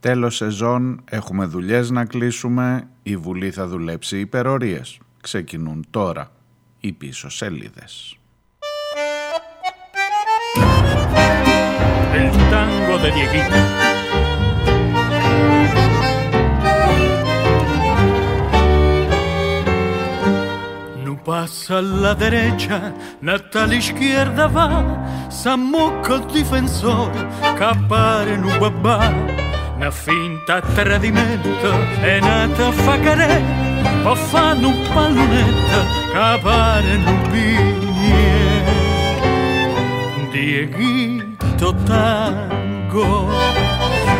Τέλος σεζόν, έχουμε δουλειές να κλείσουμε, η Βουλή θα δουλέψει υπερορίες. Ξεκινούν τώρα οι πίσω σελίδες. El tango de Dieguito. passa alla derecha, nata all'izquierda va, s'ammocca il difensore, cappare nu babà. Una finta tradimento è nata a fa carè, o fanno un pallonetto, capare un pigne. Dieguito tango,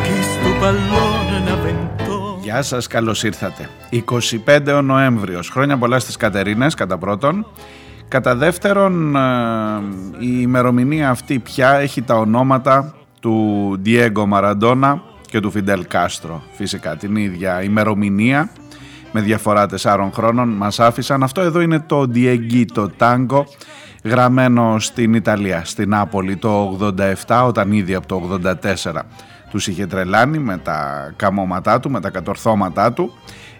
chi sto pallone n'avventò. Γεια σας, καλώς ήρθατε. 25 ο Νοέμβριος, χρόνια πολλά στις Κατερίνες κατά πρώτον. Κατά δεύτερον, ε, η ημερομηνία αυτή πια έχει τα ονόματα του Diego Maradona, και του Φιντέλ Κάστρο φυσικά την ίδια ημερομηνία με διαφορά τεσσάρων χρόνων μας άφησαν. Αυτό εδώ είναι το το Tango γραμμένο στην Ιταλία στην Νάπολη το 87 όταν ήδη από το 84 τους είχε τρελάνει με τα καμώματά του, με τα κατορθώματά του.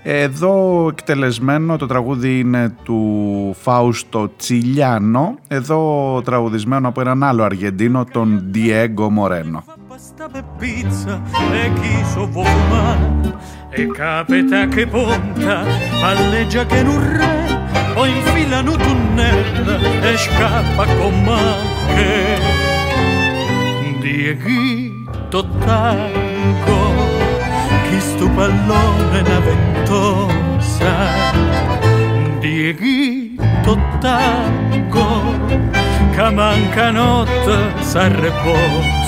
Εδώ εκτελεσμένο το τραγούδι είναι του Φάουστο Τσιλιάνο εδώ τραγουδισμένο από έναν άλλο Αργεντίνο τον Diego Μορένο basta per pizza e chi sovo fumare e capita che ponta, palleggia che non re, o infilano tunnel e scappa con manche. Dieghito tanco, chi sto pallone na ventosa. Dieghito tanco, che manca notte s'arreposa.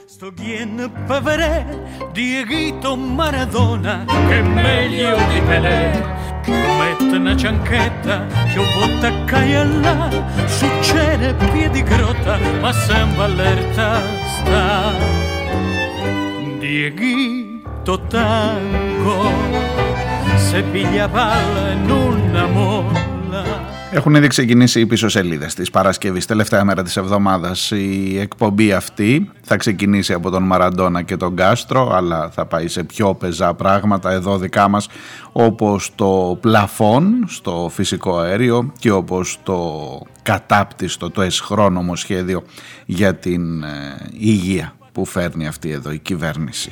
Guien Pavarè, Dieghito Maradona, che è meglio di Pelé. Mette una cianchetta, piovotta caiella, succede piedi grotta, ma sembra allerta sta. Dieghito Tango, se piglia palla in una molla. Έχουν ήδη ξεκινήσει οι πίσω σελίδε της Παρασκευής, τελευταία μέρα της εβδομάδας. Η εκπομπή αυτή θα ξεκινήσει από τον Μαραντόνα και τον Κάστρο, αλλά θα πάει σε πιο πεζά πράγματα εδώ δικά μας, όπως το πλαφόν στο φυσικό αέριο και όπως το κατάπτυστο, το εσχρόνομο σχέδιο για την ε, υγεία που φέρνει αυτή εδώ η κυβέρνηση.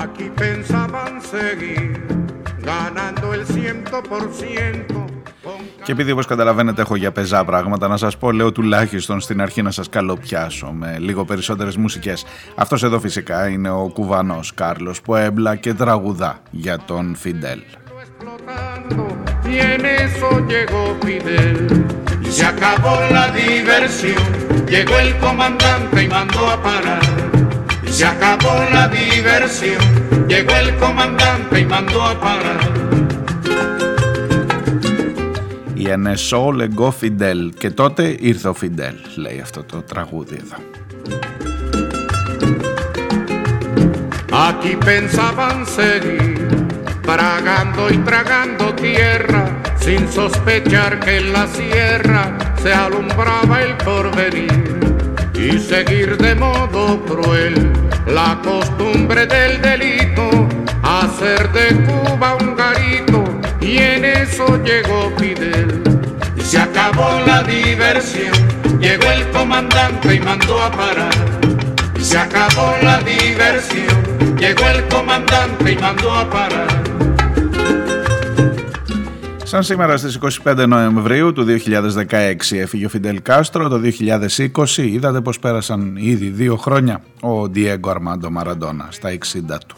Aquí pensaban seguir ganando el ciento por ciento Και επειδή όπως καταλαβαίνετε έχω για πεζά πράγματα να σας πω λέω τουλάχιστον στην αρχή να σας καλοπιάσω με λίγο περισσότερες μουσικές. Αυτός εδώ φυσικά είναι ο κουβανός Κάρλος Ποέμπλα και τραγουδά για τον Φιντέλ. Se acabó la diversión, llegó el comandante y mandó a parar. Se acabó la diversión, llegó el comandante y mandó a parar. Η Ενεσό Λεγκό Φιντέλ και τότε ήρθε ο Φιντέλ λέει αυτό το τραγούδι εδώ Aquí pensaban seguir tragando y tragando tierra sin sospechar que en la sierra se alumbraba el porvenir y seguir de modo cruel la costumbre del delito hacer de Cuba un garito y en eso llegó Fidel. Y se acabó la diversión, llegó el comandante y mandó a parar. Y se acabó la diversión, llegó el comandante y mandó a parar. Σαν σήμερα στις 25 Νοεμβρίου του 2016 έφυγε ο Φιντελ Κάστρο, το 2020 είδατε πως πέρασαν ήδη δύο χρόνια ο Διέγκο Αρμάντο Μαραντόνα στα 60 του.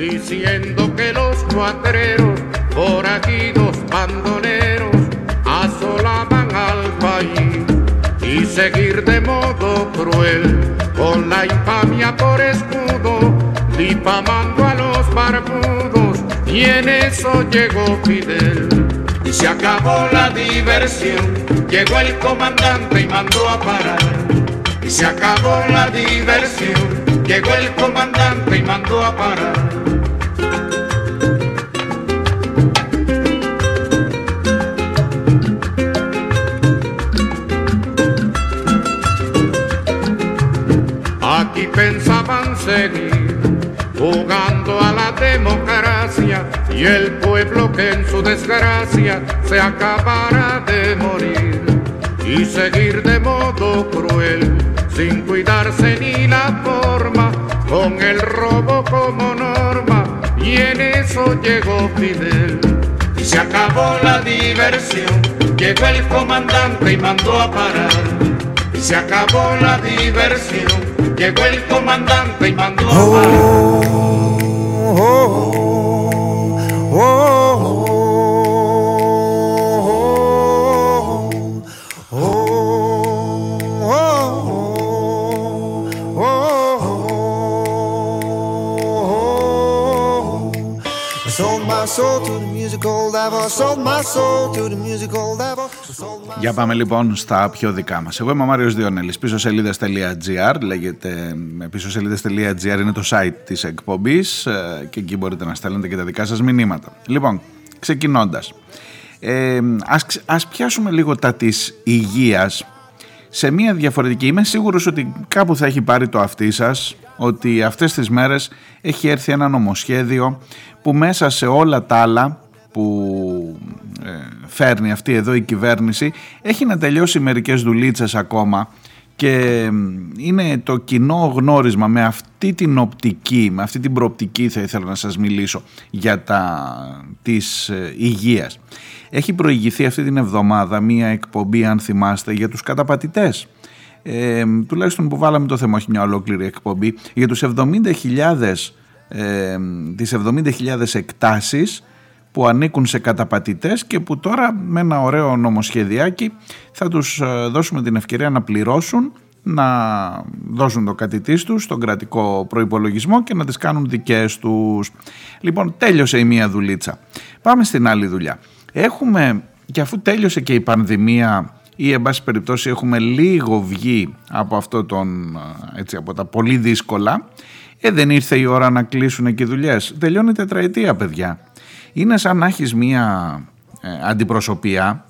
Diciendo que los cuatreros, forajidos, bandoneros, asolaban al país y seguir de modo cruel, con la infamia por escudo, difamando a los barbudos y en eso llegó Fidel. Y se acabó la diversión, llegó el comandante y mandó a parar. Y se acabó la diversión, llegó el comandante y mandó a parar. Y el pueblo que en su desgracia se acabara de morir y seguir de modo cruel sin cuidarse ni la forma con el robo como norma y en eso llegó Fidel. Y se acabó la diversión llegó el comandante y mandó a parar. Y se acabó la diversión Llegó el comandante y mandó a oh, oh, oh, soul to the music all diver. Sold my soul to the music all diver. Για πάμε λοιπόν στα πιο δικά μας. Εγώ είμαι ο Μάριος Διονέλης, πίσω σελίδες.gr, λέγεται πίσω σελίδες.gr είναι το site της εκπομπής ε, και εκεί μπορείτε να στέλνετε και τα δικά σας μηνύματα. Λοιπόν, ξεκινώντας, ε, ας, ας πιάσουμε λίγο τα της υγείας σε μια διαφορετική. Είμαι σίγουρος ότι κάπου θα έχει πάρει το αυτί σας, ότι αυτές τις μέρες έχει έρθει ένα νομοσχέδιο που μέσα σε όλα τα άλλα που ε, φέρνει αυτή εδώ η κυβέρνηση έχει να τελειώσει μερικές δουλίτσες ακόμα και είναι το κοινό γνώρισμα με αυτή την οπτική, με αυτή την προοπτική θα ήθελα να σας μιλήσω για τα της ε, υγείας. Έχει προηγηθεί αυτή την εβδομάδα μία εκπομπή αν θυμάστε για τους καταπατητές. Ε, τουλάχιστον που βάλαμε το θέμα, όχι μια ολόκληρη εκπομπή, για τους 70.000 ε, τις 70.000 εκτάσεις που ανήκουν σε καταπατητές και που τώρα με ένα ωραίο νομοσχεδιάκι θα τους ε, δώσουμε την ευκαιρία να πληρώσουν να δώσουν το κατητής τους στον κρατικό προϋπολογισμό και να τις κάνουν δικές τους. Λοιπόν, τέλειωσε η μία δουλίτσα. Πάμε στην άλλη δουλειά. Έχουμε, και αφού τέλειωσε και η πανδημία ή εν πάση περιπτώσει έχουμε λίγο βγει από αυτό τον, ε, έτσι, από τα πολύ δύσκολα, ε, δεν ήρθε η ώρα να κλείσουν και οι δουλειές. Τελειώνει η τετραετία, παιδιά. Είναι σαν να έχεις μία ε, αντιπροσωπεία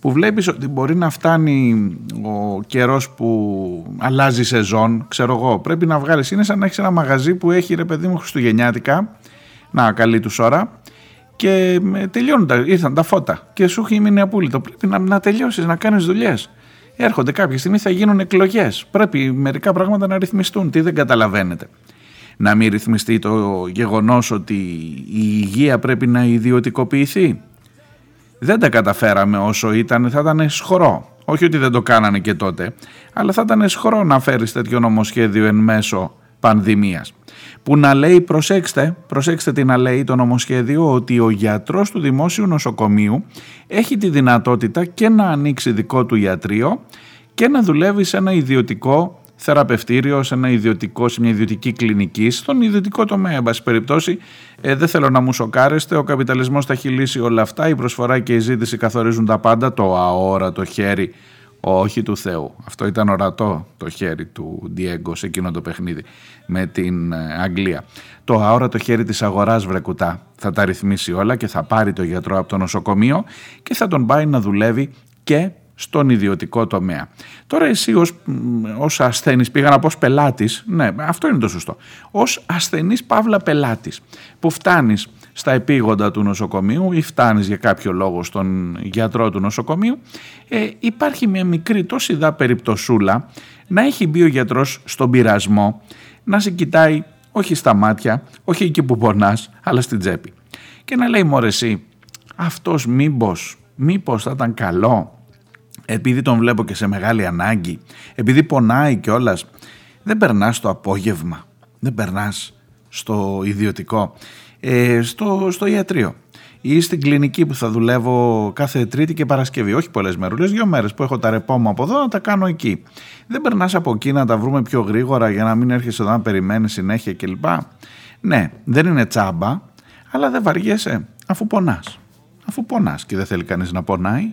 που βλέπεις ότι μπορεί να φτάνει ο καιρός που αλλάζει σεζόν, ξέρω εγώ, πρέπει να βγάλεις. Είναι σαν να έχεις ένα μαγαζί που έχει ρε παιδί μου χριστουγεννιάτικα, να καλή τους ώρα, και τελειώνουν, ήρθαν τα φώτα και σου έχει μείνει απόλυτο. Πρέπει να, να τελειώσεις, να κάνεις δουλειές. Έρχονται κάποια στιγμή, θα γίνουν εκλογές. Πρέπει μερικά πράγματα να ρυθμιστούν. Τι δεν καταλαβαίνετε να μην ρυθμιστεί το γεγονός ότι η υγεία πρέπει να ιδιωτικοποιηθεί; Δεν τα καταφέραμε όσο ήταν, θα ήταν σχορό. Όχι ότι δεν το κάνανε και τότε, αλλά θα ήταν σχορό να φέρεις τέτοιο νομοσχέδιο εν μέσω πανδημίας. Που να λέει, προσέξτε, προσέξτε τι να λέει το νομοσχέδιο, ότι ο γιατρός του δημόσιου νοσοκομείου έχει τη δυνατότητα και να ανοίξει δικό του ιατρείο και να δουλεύει σε ένα ιδιωτικό θεραπευτήριο, σε, ένα ιδιωτικό, σε μια ιδιωτική κλινική, στον ιδιωτικό τομέα. Εν πάση περιπτώσει, ε, δεν θέλω να μου σοκάρεστε. Ο καπιταλισμός θα έχει λύσει όλα αυτά. Η προσφορά και η ζήτηση καθορίζουν τα πάντα. Το αόρατο χέρι, όχι του Θεού. Αυτό ήταν ορατό το χέρι του Ντιέγκο σε εκείνο το παιχνίδι με την ε, Αγγλία. Το αόρατο χέρι της αγοράς βρεκουτά θα τα ρυθμίσει όλα και θα πάρει το γιατρό από το νοσοκομείο και θα τον πάει να δουλεύει και στον ιδιωτικό τομέα. Τώρα εσύ ως, ως ασθένης, πήγα να πω πελάτης, ναι αυτό είναι το σωστό, ως ασθενής παύλα πελάτης που φτάνεις στα επίγοντα του νοσοκομείου ή φτάνεις για κάποιο λόγο στον γιατρό του νοσοκομείου ε, υπάρχει μια μικρή τόση δά περιπτωσούλα να έχει μπει ο γιατρός στον πειρασμό να σε κοιτάει όχι στα μάτια, όχι εκεί που πονάς αλλά στην τσέπη και να λέει μωρέ εσύ αυτός μήπως, μήπως θα ήταν καλό επειδή τον βλέπω και σε μεγάλη ανάγκη, επειδή πονάει κιόλας, δεν περνάς το απόγευμα, δεν περνάς στο ιδιωτικό, ε, στο, στο ιατρείο ή στην κλινική που θα δουλεύω κάθε Τρίτη και Παρασκευή. Όχι πολλές μέρε, δύο μέρες που έχω τα ρεπό μου από εδώ να τα κάνω εκεί. Δεν περνάς από εκεί να τα βρούμε πιο γρήγορα για να μην έρχεσαι εδώ να περιμένεις συνέχεια κλπ. Ναι, δεν είναι τσάμπα, αλλά δεν βαριέσαι αφού πονάς. Αφού πονάς και δεν θέλει κανείς να πονάει.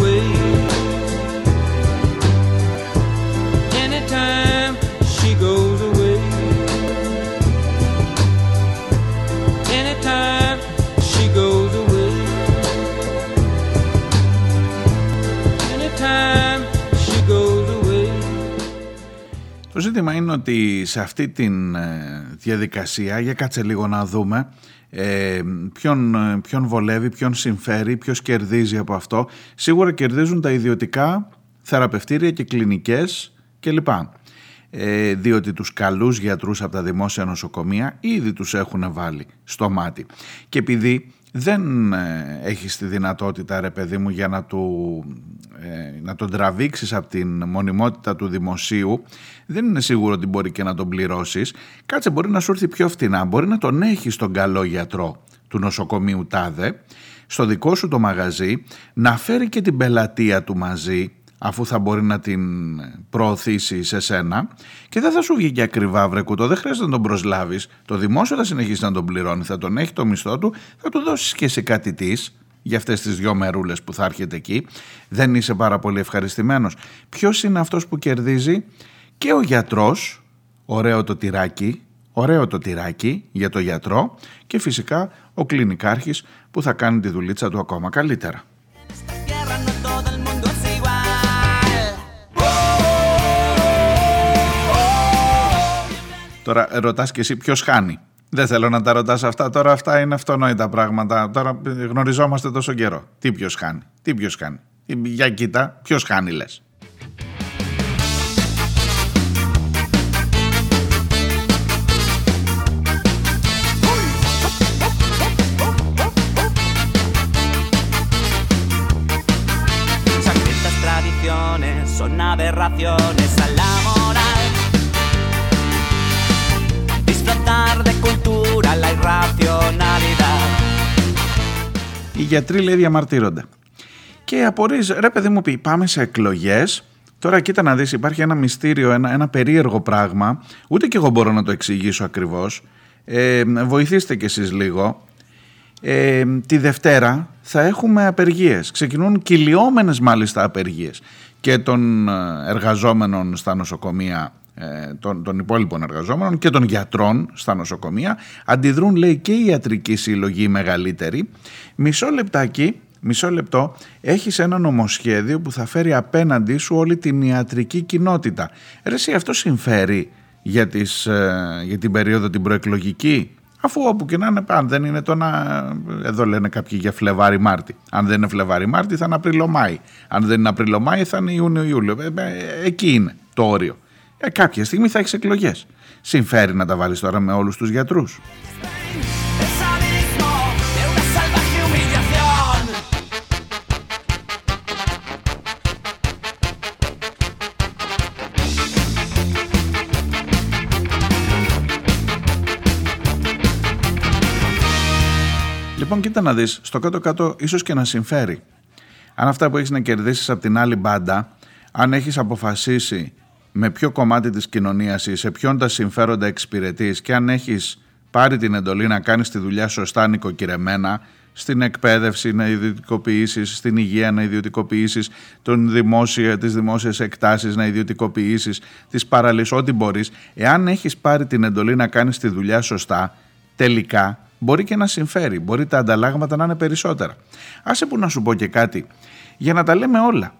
Το ζήτημα είναι ότι σε αυτή τη διαδικασία, για κάτσε λίγο να δούμε, ε, ποιον, ποιον βολεύει, ποιον συμφέρει, ποιος κερδίζει από αυτό. Σίγουρα κερδίζουν τα ιδιωτικά θεραπευτήρια και κλινικές κλπ. Ε, διότι τους καλούς γιατρούς από τα δημόσια νοσοκομεία ήδη τους έχουν βάλει στο μάτι. Και επειδή δεν ε, έχεις τη δυνατότητα ρε παιδί μου για να, του, ε, να τον τραβήξεις από την μονιμότητα του δημοσίου. Δεν είναι σίγουρο ότι μπορεί και να τον πληρώσεις. Κάτσε μπορεί να σου έρθει πιο φτηνά. Μπορεί να τον έχεις τον καλό γιατρό του νοσοκομείου τάδε στο δικό σου το μαγαζί να φέρει και την πελατεία του μαζί αφού θα μπορεί να την προωθήσει σε σένα. Και δεν θα σου βγει και ακριβά βρεκούτο, δεν χρειάζεται να τον προσλάβεις, το δημόσιο θα συνεχίσει να τον πληρώνει, θα τον έχει το μισθό του, θα του δώσεις και σε κάτι της για αυτές τις δυο μερούλες που θα έρχεται εκεί, δεν είσαι πάρα πολύ ευχαριστημένος. Ποιος είναι αυτός που κερδίζει; Και ο γιατρός, ωραίο το τυράκι, ωραίο το τυράκι για το γιατρό. Και φυσικά ο κλινικάρχης που θα κάνει τη δουλίτσα του ακόμα καλύτερα. Τώρα ρωτάς και εσύ ποιος χάνει. Δεν θέλω να τα ρωτάς αυτά. Τώρα αυτά είναι αυτονόητα πράγματα. Τώρα γνωριζόμαστε τόσο καιρό. Τι ποιος χάνει. Τι ποιος χάνει. Για κοίτα, ποιος χάνει λες. son aberraciones γιατροί λέει διαμαρτύρονται. Και απορρίζει, ρε παιδί μου πει, πάμε σε εκλογές, Τώρα κοίτα να δεις, υπάρχει ένα μυστήριο, ένα, ένα περίεργο πράγμα, ούτε και εγώ μπορώ να το εξηγήσω ακριβώς. Ε, βοηθήστε κι εσείς λίγο. Ε, τη Δευτέρα θα έχουμε απεργίες, ξεκινούν κυλιόμενες μάλιστα απεργίες και των ε, εργαζόμενων στα νοσοκομεία ε, των, των υπόλοιπων εργαζόμενων και των γιατρών στα νοσοκομεία. Αντιδρούν λέει και η ιατρική συλλογή μεγαλύτερη μισό λεπτάκι Μισό λεπτό, έχεις ένα νομοσχέδιο που θα φέρει απέναντί σου όλη την ιατρική κοινότητα. Ρε εσύ αυτό συμφέρει για, τις, ε, για την περίοδο την προεκλογική; Αφού όπου και να είναι αν δεν είναι το να εδώ λένε κάποιοι για Φλεβάρι Μάρτι. Αν δεν είναι Φλεβάρι Μάρτι θα είναι Απρίλο Μάη αν δεν είναι Απρίλο Μάη θα είναι Ιούνιο Ιούλιο ε, εκεί είναι το όριο ε, κάποια στιγμή θα έχεις εκλογές. Συμφέρει να τα βάλεις τώρα με όλους τους γιατρούς. Λοιπόν, κοίτα να δεις, στο κάτω-κάτω ίσως και να συμφέρει. Αν αυτά που έχεις να κερδίσεις από την άλλη μπάντα, αν έχεις αποφασίσει με ποιο κομμάτι της κοινωνίας είσαι, ποιον τα συμφέροντα εξυπηρετείς και αν έχεις πάρει την εντολή να κάνεις τη δουλειά σωστά νοικοκυρεμένα, στην εκπαίδευση να ιδιωτικοποιήσεις, στην υγεία να ιδιωτικοποιήσεις, τον δημόσια, τις δημόσιες εκτάσεις να ιδιωτικοποιήσεις, τις παραλύσεις, ό,τι μπορείς. Εάν έχεις πάρει την εντολή να κάνεις τη δουλειά σωστά, τελικά μπορεί και να συμφέρει, μπορεί τα ανταλλάγματα να είναι περισσότερα. Άσε που να σου πω και κάτι, για να τα λέμε όλα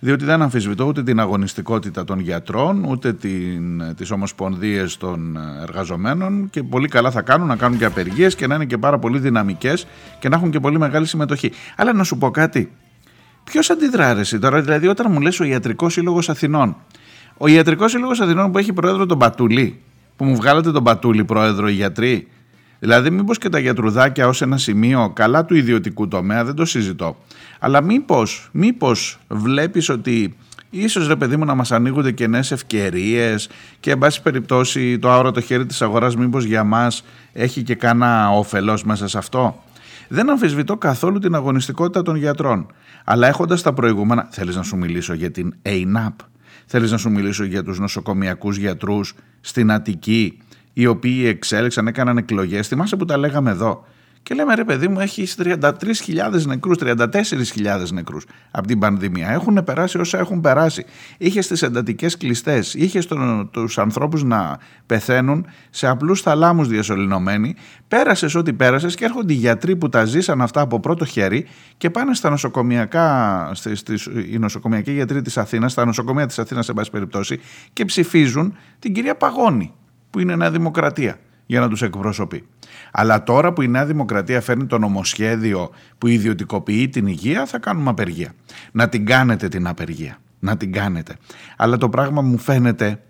διότι δεν αμφισβητώ ούτε την αγωνιστικότητα των γιατρών, ούτε την, τις ομοσπονδίες των εργαζομένων και πολύ καλά θα κάνουν να κάνουν και απεργίες και να είναι και πάρα πολύ δυναμικές και να έχουν και πολύ μεγάλη συμμετοχή. Αλλά να σου πω κάτι, Ποιος αντιδρά τώρα, δηλαδή όταν μου λες ο Ιατρικός Σύλλογος Αθηνών. Ο Ιατρικός Σύλλογος Αθηνών που έχει πρόεδρο τον Πατούλη, που μου βγάλατε τον Πατούλη πρόεδρο οι γιατροί. Δηλαδή, μήπως και τα γιατρουδάκια ως ένα σημείο καλά του ιδιωτικού τομέα, δεν το συζητώ. Αλλά μήπως μήπως βλέπεις ότι ίσως ρε παιδί μου να μας ανοίγονται καινές ευκαιρίες και εν πάση περιπτώσει το άωρατο χέρι της αγοράς μήπως για μας έχει και κάνα όφελος μέσα σε αυτό; Δεν αμφισβητώ καθόλου την αγωνιστικότητα των γιατρών. Αλλά έχοντας τα προηγούμενα, θέλεις να σου μιλήσω για την ΕΙΝΑΠ, θέλεις να σου μιλήσω για τους νοσοκομιακούς γιατρούς στην Αττική, οι οποίοι εξέλεξαν, έκαναν εκλογές, θυμάσαι που τα λέγαμε εδώ. Και λέμε ρε παιδί μου έχεις 33.000 νεκρούς, 34.000 νεκρούς από την πανδημία. Έχουν περάσει όσα έχουν περάσει. Είχες τις εντατικές κλειστές, είχες τους ανθρώπους να πεθαίνουν σε απλούς θαλάμους διασωληνωμένοι. Πέρασες ό,τι πέρασες και έρχονται οι γιατροί που τα ζήσαν αυτά από πρώτο χέρι και πάνε στα νοσοκομιακά, στις, στις, οι νοσοκομιακοί γιατροί της Αθήνας, στα νοσοκομεία της Αθήνας σε πάση περιπτώσει και ψηφίζουν την κυρία Παγώνη που είναι Νέα Δημοκρατία για να τους εκπροσωπεί. Αλλά τώρα που η Νέα Δημοκρατία φέρνει το νομοσχέδιο που ιδιωτικοποιεί την υγεία θα κάνουμε απεργία. Να την κάνετε την απεργία. Να την κάνετε. Αλλά το πράγμα μου φαίνεται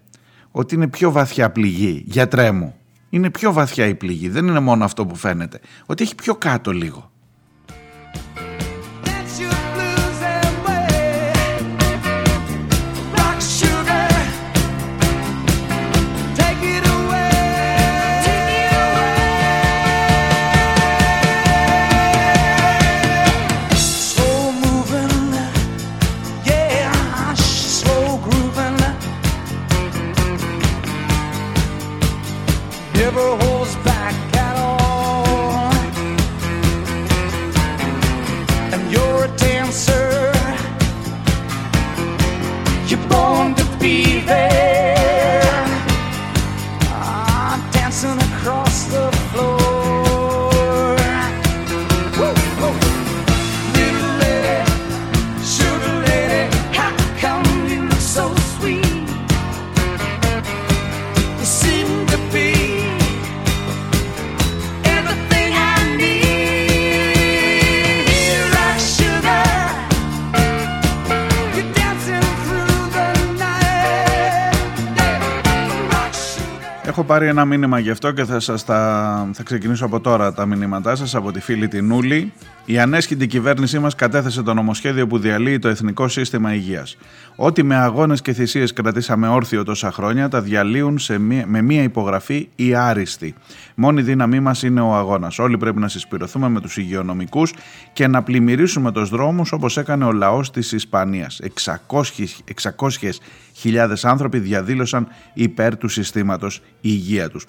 ότι είναι πιο βαθιά πληγή. Γιατρέ μου. Είναι πιο βαθιά η πληγή. Δεν είναι μόνο αυτό που φαίνεται. Ότι έχει πιο κάτω λίγο. Πάρει ένα μήνυμα γι' αυτό και θα, σας τα, θα ξεκινήσω από τώρα τα μηνύματά σας από τη φίλη την Νούλη. Η ανέσχυντη κυβέρνησή μας κατέθεσε το νομοσχέδιο που διαλύει το Εθνικό Σύστημα Υγείας. Ό,τι με αγώνες και θυσίες κρατήσαμε όρθιο τόσα χρόνια τα διαλύουν σε μία, με μία υπογραφή ή άριστη. Μόνη δύναμή μας είναι ο αγώνας. Όλοι πρέπει να συσπηρωθούμε με τους υγειονομικούς και να πλημμυρίσουμε τους δρόμους όπως έκανε ο λαός της Ισπανίας. 600, 600.000 άνθρωποι διαδήλωσαν υπέρ του συστήματος υγεία τους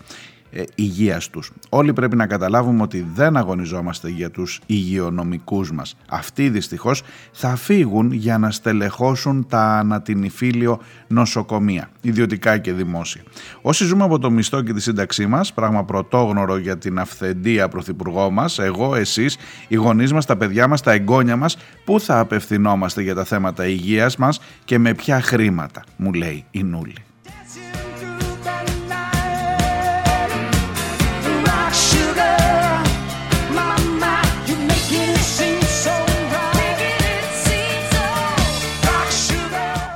ε, υγείας τους. Όλοι πρέπει να καταλάβουμε ότι δεν αγωνιζόμαστε για τους υγειονομικούς μας. Αυτοί δυστυχώς θα φύγουν για να στελεχώσουν τα ανατινηφίλιο νοσοκομεία, ιδιωτικά και δημόσια. Όσοι ζούμε από το μισθό και τη σύνταξή μας, πράγμα πρωτόγνωρο για την αυθεντία πρωθυπουργό μας, εγώ, εσείς, οι γονείς μας, τα παιδιά μας, τα εγγόνια μας, πού θα απευθυνόμαστε για τα θέματα υγείας μας και με ποια χρήματα, μου λέει η Νούλη.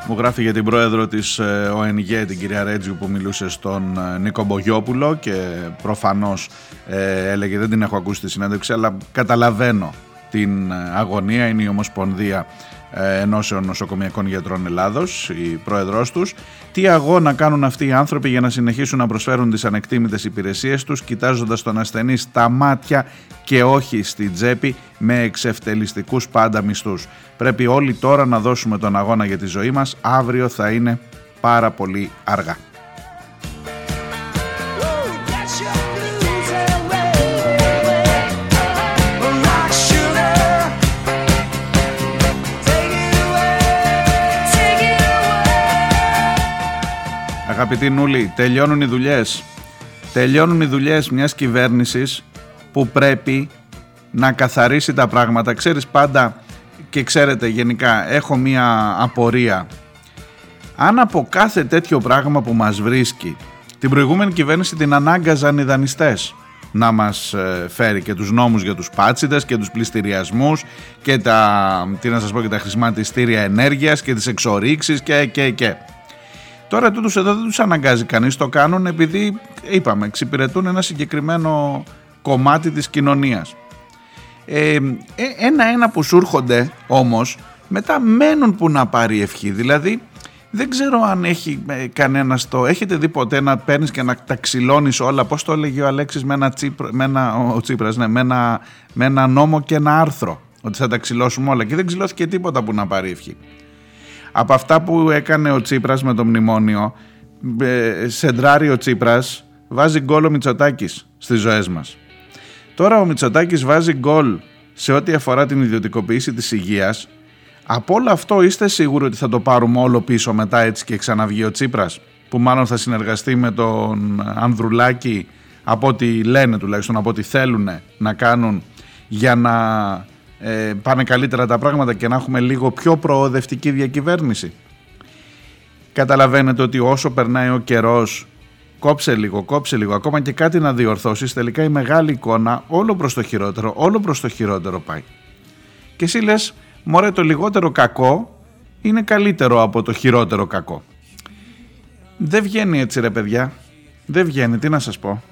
Μου γράφει για την πρόεδρο της ε, ΟΕΝΓΕ, την κυρία Ρέτζιου που μιλούσε στον ε, Νίκο Μπογιόπουλο και προφανώς ε, έλεγε δεν την έχω ακούσει τη συνέντευξη αλλά καταλαβαίνω την αγωνία, είναι η Ομοσπονδία Ενώσεων Νοσοκομιακών Γιατρών Ελλάδος, η πρόεδρός τους. Τι αγώνα κάνουν αυτοί οι άνθρωποι για να συνεχίσουν να προσφέρουν τις ανεκτήμητες υπηρεσίες τους, κοιτάζοντας τον ασθενή στα μάτια και όχι στη τσέπη με εξευτελιστικούς πάντα μισθούς. Πρέπει όλοι τώρα να δώσουμε τον αγώνα για τη ζωή μας, αύριο θα είναι πάρα πολύ αργά. Αγαπητοί Νούλη, τελειώνουν οι δουλειές. Τελειώνουν οι δουλειές μιας κυβέρνησης που πρέπει να καθαρίσει τα πράγματα. Ξέρεις πάντα και ξέρετε γενικά έχω μια απορία. Αν από κάθε τέτοιο πράγμα που μας βρίσκει την προηγούμενη κυβέρνηση την ανάγκαζαν οι δανειστές να μας ε, φέρει και τους νόμους για τους πάτσιτες και τους πληστηριασμούς και τα, τι να σας πω, και τα χρησιμοποιητήρια ενέργειας και τις εξορίξεις και, και, και. Τώρα τούτους εδώ δεν τους αναγκάζει κανείς, το κάνουν επειδή, είπαμε, εξυπηρετούν ένα συγκεκριμένο κομμάτι της κοινωνίας. Ε, ένα-ένα που σου έρχονται όμως, μετά μένουν που να πάρει ευχή. Δηλαδή, δεν ξέρω αν έχει ε, κανένας το. Έχετε δει ποτέ να παίρνεις και να τα ξυλώνεις όλα. Πώς το έλεγε ο Αλέξης με ένα, τσίπρα, με ένα, ο Τσίπρας, ναι, με, ένα, με ένα νόμο και ένα άρθρο. Ότι θα τα ξυλώσουμε όλα. Και δεν ξυλώθηκε τίποτα που να πάρει ευχή. Από αυτά που έκανε ο Τσίπρας με το μνημόνιο, ε, σεντράρει ο Τσίπρας, βάζει γκολ ο Μητσοτάκης στις ζωές μας. Τώρα ο Μητσοτάκης βάζει γκολ σε ό,τι αφορά την ιδιωτικοποίηση της υγείας από όλο αυτό είστε σίγουροι ότι θα το πάρουμε όλο πίσω μετά έτσι και ξαναβγεί ο Τσίπρας που μάλλον θα συνεργαστεί με τον Ανδρουλάκη από ό,τι λένε τουλάχιστον, από ό,τι θέλουν να κάνουν για να ε, πάνε καλύτερα τα πράγματα και να έχουμε λίγο πιο προοδευτική διακυβέρνηση. Καταλαβαίνετε ότι όσο περνάει ο καιρός κόψε λίγο, κόψε λίγο, ακόμα και κάτι να διορθώσεις, τελικά η μεγάλη εικόνα όλο προς το χειρότερο, όλο προς το χειρότερο πάει. Και εσύ λες, μωρέ το λιγότερο κακό είναι καλύτερο από το χειρότερο κακό. Δεν βγαίνει έτσι ρε παιδιά. Δεν βγαίνει, τι να σας πω.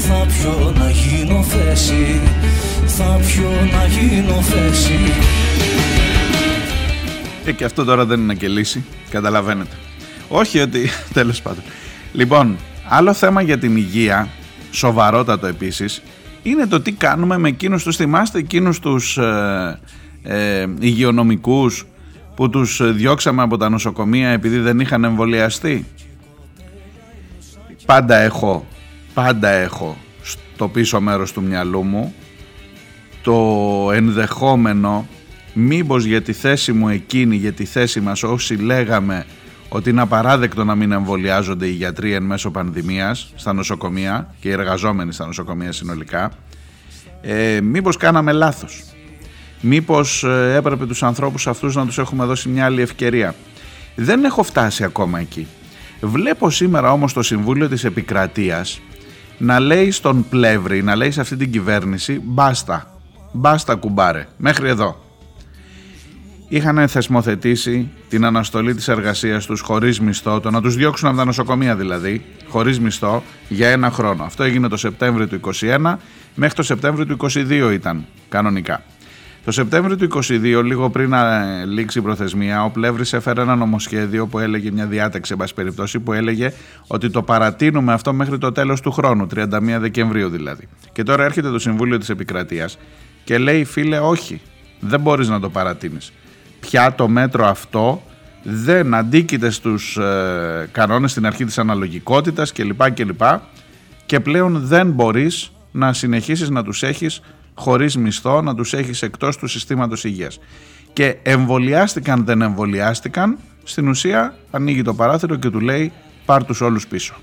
Θα πιω να γίνω θέση Θα πιω να γίνω θέση ε, και αυτό τώρα δεν είναι και λύση, καταλαβαίνετε. Όχι ότι, τέλος πάντων. Λοιπόν, άλλο θέμα για την υγεία, σοβαρότατο επίσης, είναι το τι κάνουμε με εκείνους τους, θυμάστε εκείνους τους ε, ε, υγειονομικούς που τους διώξαμε από τα νοσοκομεία επειδή δεν είχαν εμβολιαστεί; Πάντα έχω πάντα έχω στο πίσω μέρος του μυαλού μου το ενδεχόμενο μήπως για τη θέση μου εκείνη, για τη θέση μας όσοι λέγαμε ότι είναι απαράδεκτο να μην εμβολιάζονται οι γιατροί εν μέσω πανδημίας στα νοσοκομεία και οι εργαζόμενοι στα νοσοκομεία συνολικά ε, μήπως κάναμε λάθος. Μήπως ε, έπρεπε τους ανθρώπους αυτούς να τους έχουμε δώσει μια άλλη ευκαιρία. Δεν έχω φτάσει ακόμα εκεί. Βλέπω σήμερα όμως το Συμβούλιο της Επικρατείας να λέει στον πλεύρη, να λέει σε αυτή την κυβέρνηση μπάστα, μπάστα κουμπάρε, μέχρι εδώ. Είχαν θεσμοθετήσει την αναστολή της εργασίας τους χωρίς μισθό, το να τους διώξουν από τα νοσοκομεία δηλαδή, χωρίς μισθό, για ένα χρόνο. Αυτό έγινε το Σεπτέμβριο του 2021, μέχρι το Σεπτέμβριο του 2022 ήταν κανονικά. Το Σεπτέμβριο του 22, λίγο πριν να λήξει η προθεσμία, ο Πλεύρης έφερε ένα νομοσχέδιο που έλεγε μια διάταξη, εν περιπτώσει, που έλεγε ότι το παρατείνουμε αυτό μέχρι το τέλος του χρόνου, 31 Δεκεμβρίου δηλαδή. Και τώρα έρχεται το Συμβούλιο της Επικρατείας και λέει, φίλε, όχι, δεν μπορείς να το παρατείνεις. Πια το μέτρο αυτό δεν αντίκειται στους ε, κανόνες στην αρχή της αναλογικότητας κλπ. Και, και πλέον δεν μπορείς να συνεχίσεις να τους έχεις χωρίς μισθό, να τους έχεις εκτός του συστήματος υγείας. Και εμβολιάστηκαν, δεν εμβολιάστηκαν, στην ουσία ανοίγει το παράθυρο και του λέει πάρ τους όλους πίσω.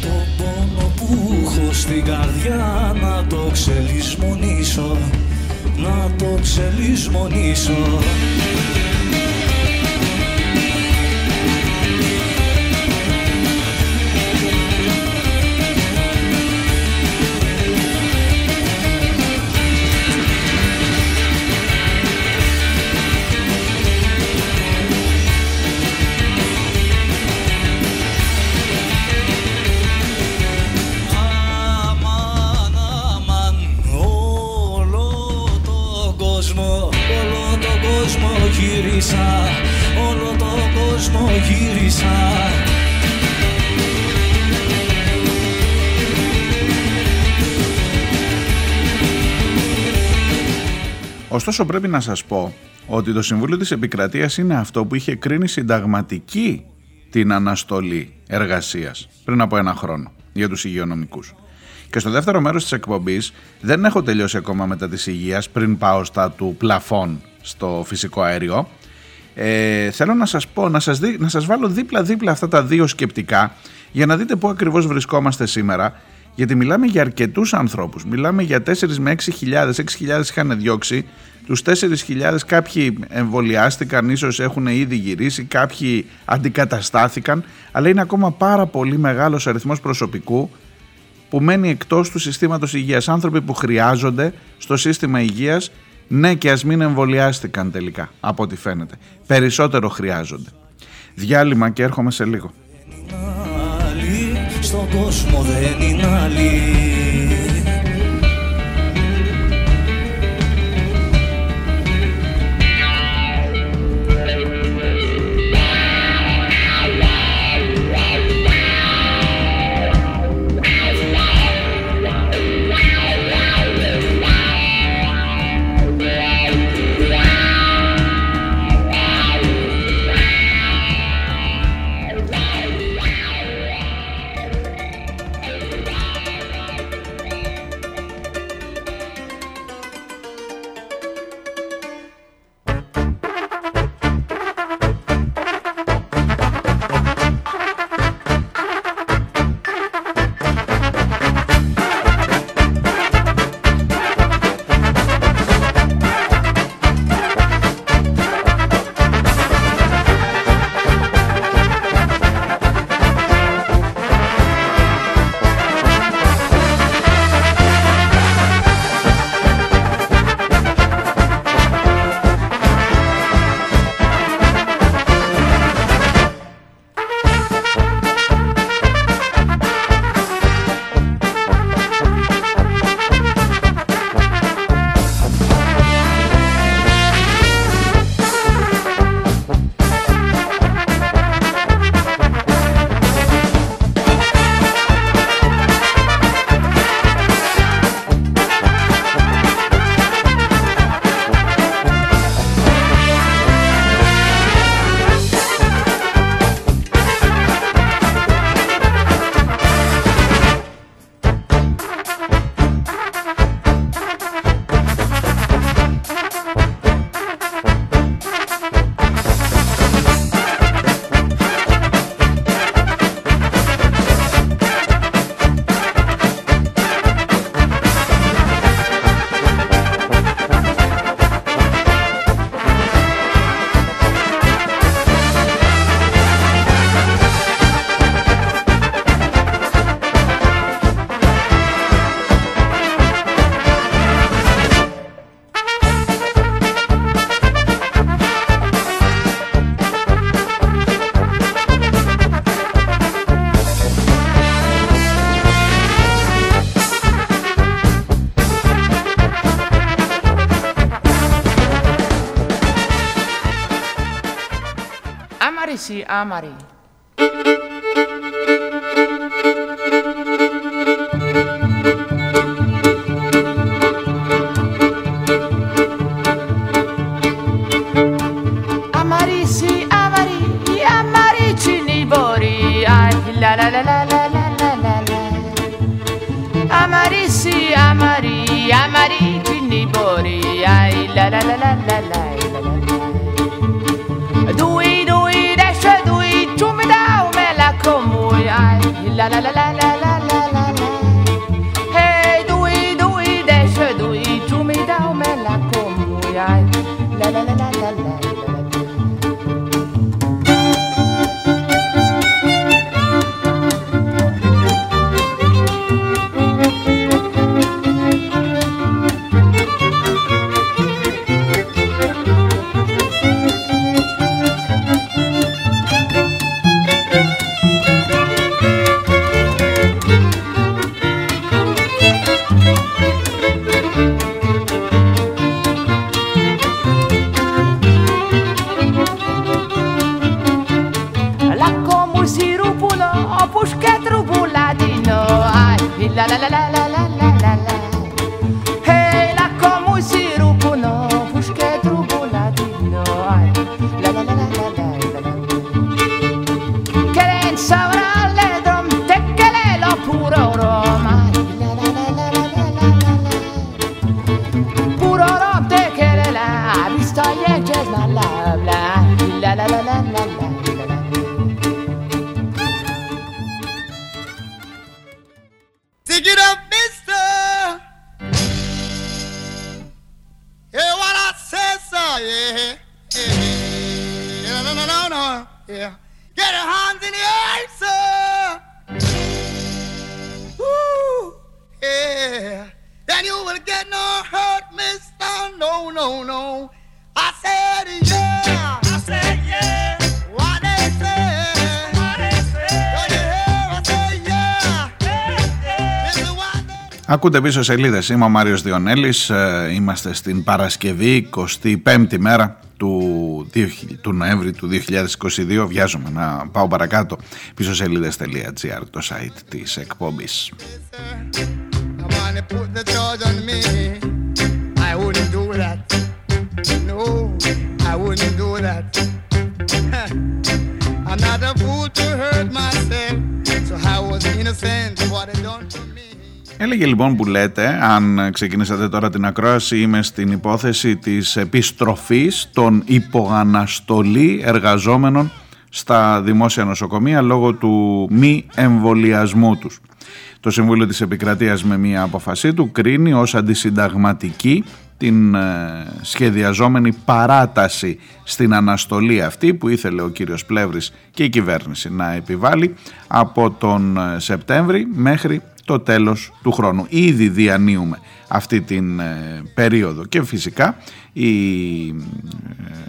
Το πόνο που έχω στην καρδιά να το ξελισμονήσω να το ξελισμονήσω όλο τον κόσμο γύρισα Ωστόσο πρέπει να σας πω ότι το Συμβούλιο της Επικρατείας είναι αυτό που είχε κρίνει συνταγματική την αναστολή εργασίας πριν από ένα χρόνο για τους υγειονομικούς. Και στο δεύτερο μέρος της εκπομπής δεν έχω τελειώσει ακόμα μετά της υγείας πριν πάω στα του πλαφών στο φυσικό αέριο. Ε, θέλω να σας πω, να σας, δι, να σας βάλω δίπλα-δίπλα αυτά τα δύο σκεπτικά για να δείτε πού ακριβώς βρισκόμαστε σήμερα γιατί μιλάμε για αρκετούς ανθρώπους. Μιλάμε για 4 με 6.000, 6.000 είχαν διώξει, τους 4.000 κάποιοι εμβολιάστηκαν, ίσως έχουν ήδη γυρίσει, κάποιοι αντικαταστάθηκαν, αλλά είναι ακόμα πάρα πολύ μεγάλος αριθμός προσωπικού που μένει εκτός του συστήματος υγείας. Άνθρωποι που χρειάζονται στο σύστημα υγείας, ναι και ας μην εμβολιάστηκαν τελικά, από ό,τι φαίνεται. Περισσότερο χρειάζονται. Διάλειμμα και έρχομαι σε λίγο. Στον κόσμο δεν είναι άλλη Arisi Amari. La la la la Ακούτε πίσω σελίδες. Είμαι ο Μάριος Διονέλης. Ε, Είμαστε στην Παρασκευή, 25η μέρα του, 2000 του Νοέμβρη του 2022. Βιάζομαι να πάω παρακάτω. Πίσω σελίδες.gr το site της εκπομπής. I wanna put the charge on me. I wouldn't do that. No, I wouldn't do that. I'm not a fool to hurt myself. So I was innocent of what they done to me. Έλεγε λοιπόν που λέτε, αν ξεκινήσατε τώρα την ακρόαση, είμαι στην υπόθεση της επιστροφής των υποαναστολή εργαζόμενων στα δημόσια νοσοκομεία λόγω του μη εμβολιασμού τους. Το Συμβούλιο της Επικρατείας με μία αποφασή του κρίνει ως αντισυνταγματική την ε, σχεδιαζόμενη παράταση στην αναστολή αυτή που ήθελε ο κύριος Πλεύρης και η κυβέρνηση να επιβάλλει από τον ε, Σεπτέμβρη μέχρι το τέλος του χρόνου. Ήδη διανύουμε αυτή την ε, περίοδο και φυσικά οι ε,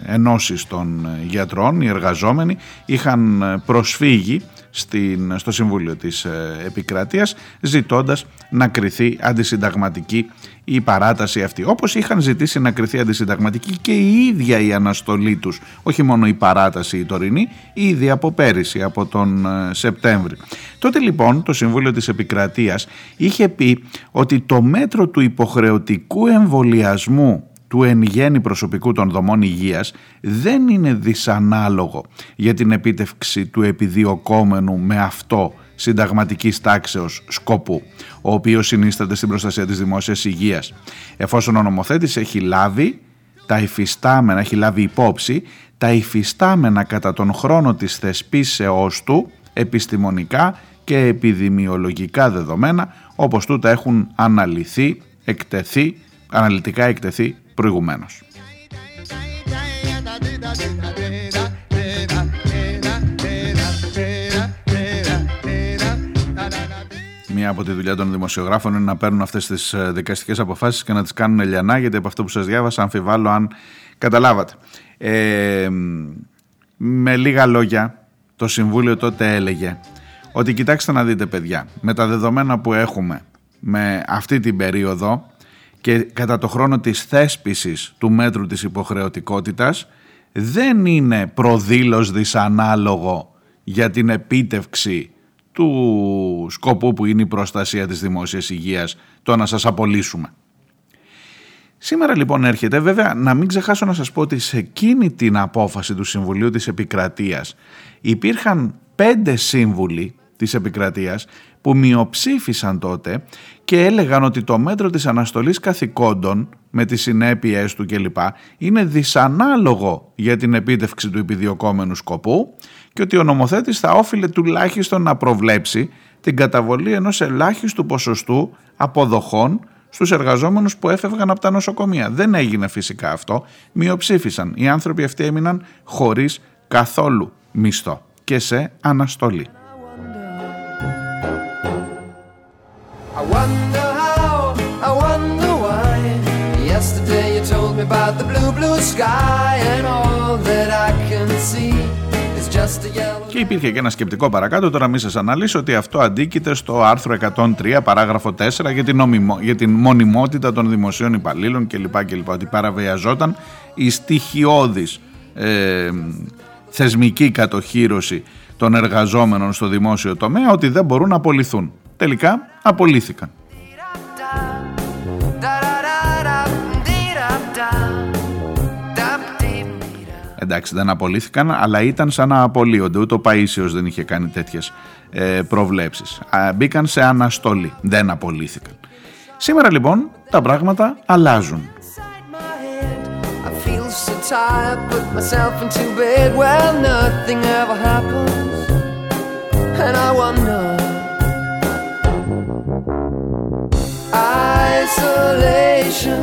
ενώσεις των γιατρών, οι εργαζόμενοι είχαν προσφύγει στην, στο Συμβούλιο της ε, Επικρατείας ζητώντας να κριθεί αντισυνταγματική η παράταση αυτή. Όπως είχαν ζητήσει να κριθεί αντισυνταγματική και η ίδια η αναστολή τους, όχι μόνο η παράταση η τωρινή, ήδη από πέρυσι, από τον ε, Σεπτέμβρη. Τότε λοιπόν το Συμβούλιο της Επικρατείας είχε πει ότι το μέτρο του υποχρεωτικού εμβολιασμού του εν γέννη προσωπικού των δομών υγείας δεν είναι δυσανάλογο για την επίτευξη του επιδιωκόμενου με αυτό συνταγματικής τάξεως σκοπού, ο οποίος συνίσταται στην προστασία της δημόσιας υγείας, εφόσον ο νομοθέτης έχει λάβει τα υφιστάμενα, έχει λάβει υπόψη τα υφιστάμενα κατά τον χρόνο της θεσπίσεώς του επιστημονικά και επιδημιολογικά δεδομένα όπως τούτα έχουν αναλυθεί, εκτεθεί, αναλυτικά εκτεθεί προηγουμένως. Μία από τη δουλειά των δημοσιογράφων είναι να παίρνουν αυτές τις ε, δικαστικές αποφάσεις και να τις κάνουν ελιανά γιατί από αυτό που σας διάβασα αμφιβάλλω αν καταλάβατε. Ε, με λίγα λόγια το Συμβούλιο τότε έλεγε ότι κοιτάξτε να δείτε παιδιά με τα δεδομένα που έχουμε με αυτή την περίοδο και κατά το χρόνο της θέσπισης του μέτρου της υποχρεωτικότητας δεν είναι προδήλως δυσανάλογο για την επίτευξη του σκοπού που είναι η προστασία της δημόσιας υγείας το να σας απολύσουμε. Σήμερα λοιπόν έρχεται βέβαια να μην ξεχάσω να σας πω ότι σε εκείνη την απόφαση του Συμβουλίου της Επικρατείας υπήρχαν πέντε σύμβουλοι της Επικρατείας που μειοψήφισαν τότε και έλεγαν ότι το μέτρο της αναστολής καθηκόντων με τις συνέπειες του κλπ. είναι δυσανάλογο για την επίτευξη του επιδιωκόμενου σκοπού και ότι ο νομοθέτης θα όφιλε τουλάχιστον να προβλέψει την καταβολή ενός ελάχιστου ποσοστού αποδοχών στους εργαζόμενους που έφευγαν από τα νοσοκομεία. Δεν έγινε φυσικά αυτό, μειοψήφισαν. Οι άνθρωποι αυτοί έμειναν χωρίς καθόλου μισθό και σε αναστολή. I wonder how, I wonder why. Yesterday you told me about the blue, blue sky, and all that I can see Και υπήρχε και ένα σκεπτικό παρακάτω, τώρα μην σας αναλύσω ότι αυτό αντίκειται στο άρθρο 103 παράγραφο 4 για την, νομιμο, για την μονιμότητα των δημοσίων υπαλλήλων κλπ. κλπ ότι παραβιαζόταν η στοιχειώδης ε, θεσμική κατοχήρωση των εργαζόμενων στο δημόσιο τομέα ότι δεν μπορούν να απολυθούν. Τελικά απολύθηκαν. Εντάξει δεν απολύθηκαν αλλά ήταν σαν να απολύονται ούτε ο Παΐσιος δεν είχε κάνει τέτοιες ε, προβλέψεις. Α, μπήκαν σε αναστολή, δεν απολύθηκαν. Σήμερα λοιπόν τα πράγματα αλλάζουν. I feel so tired, put myself into bed where nothing ever happens. And I wonder, isolation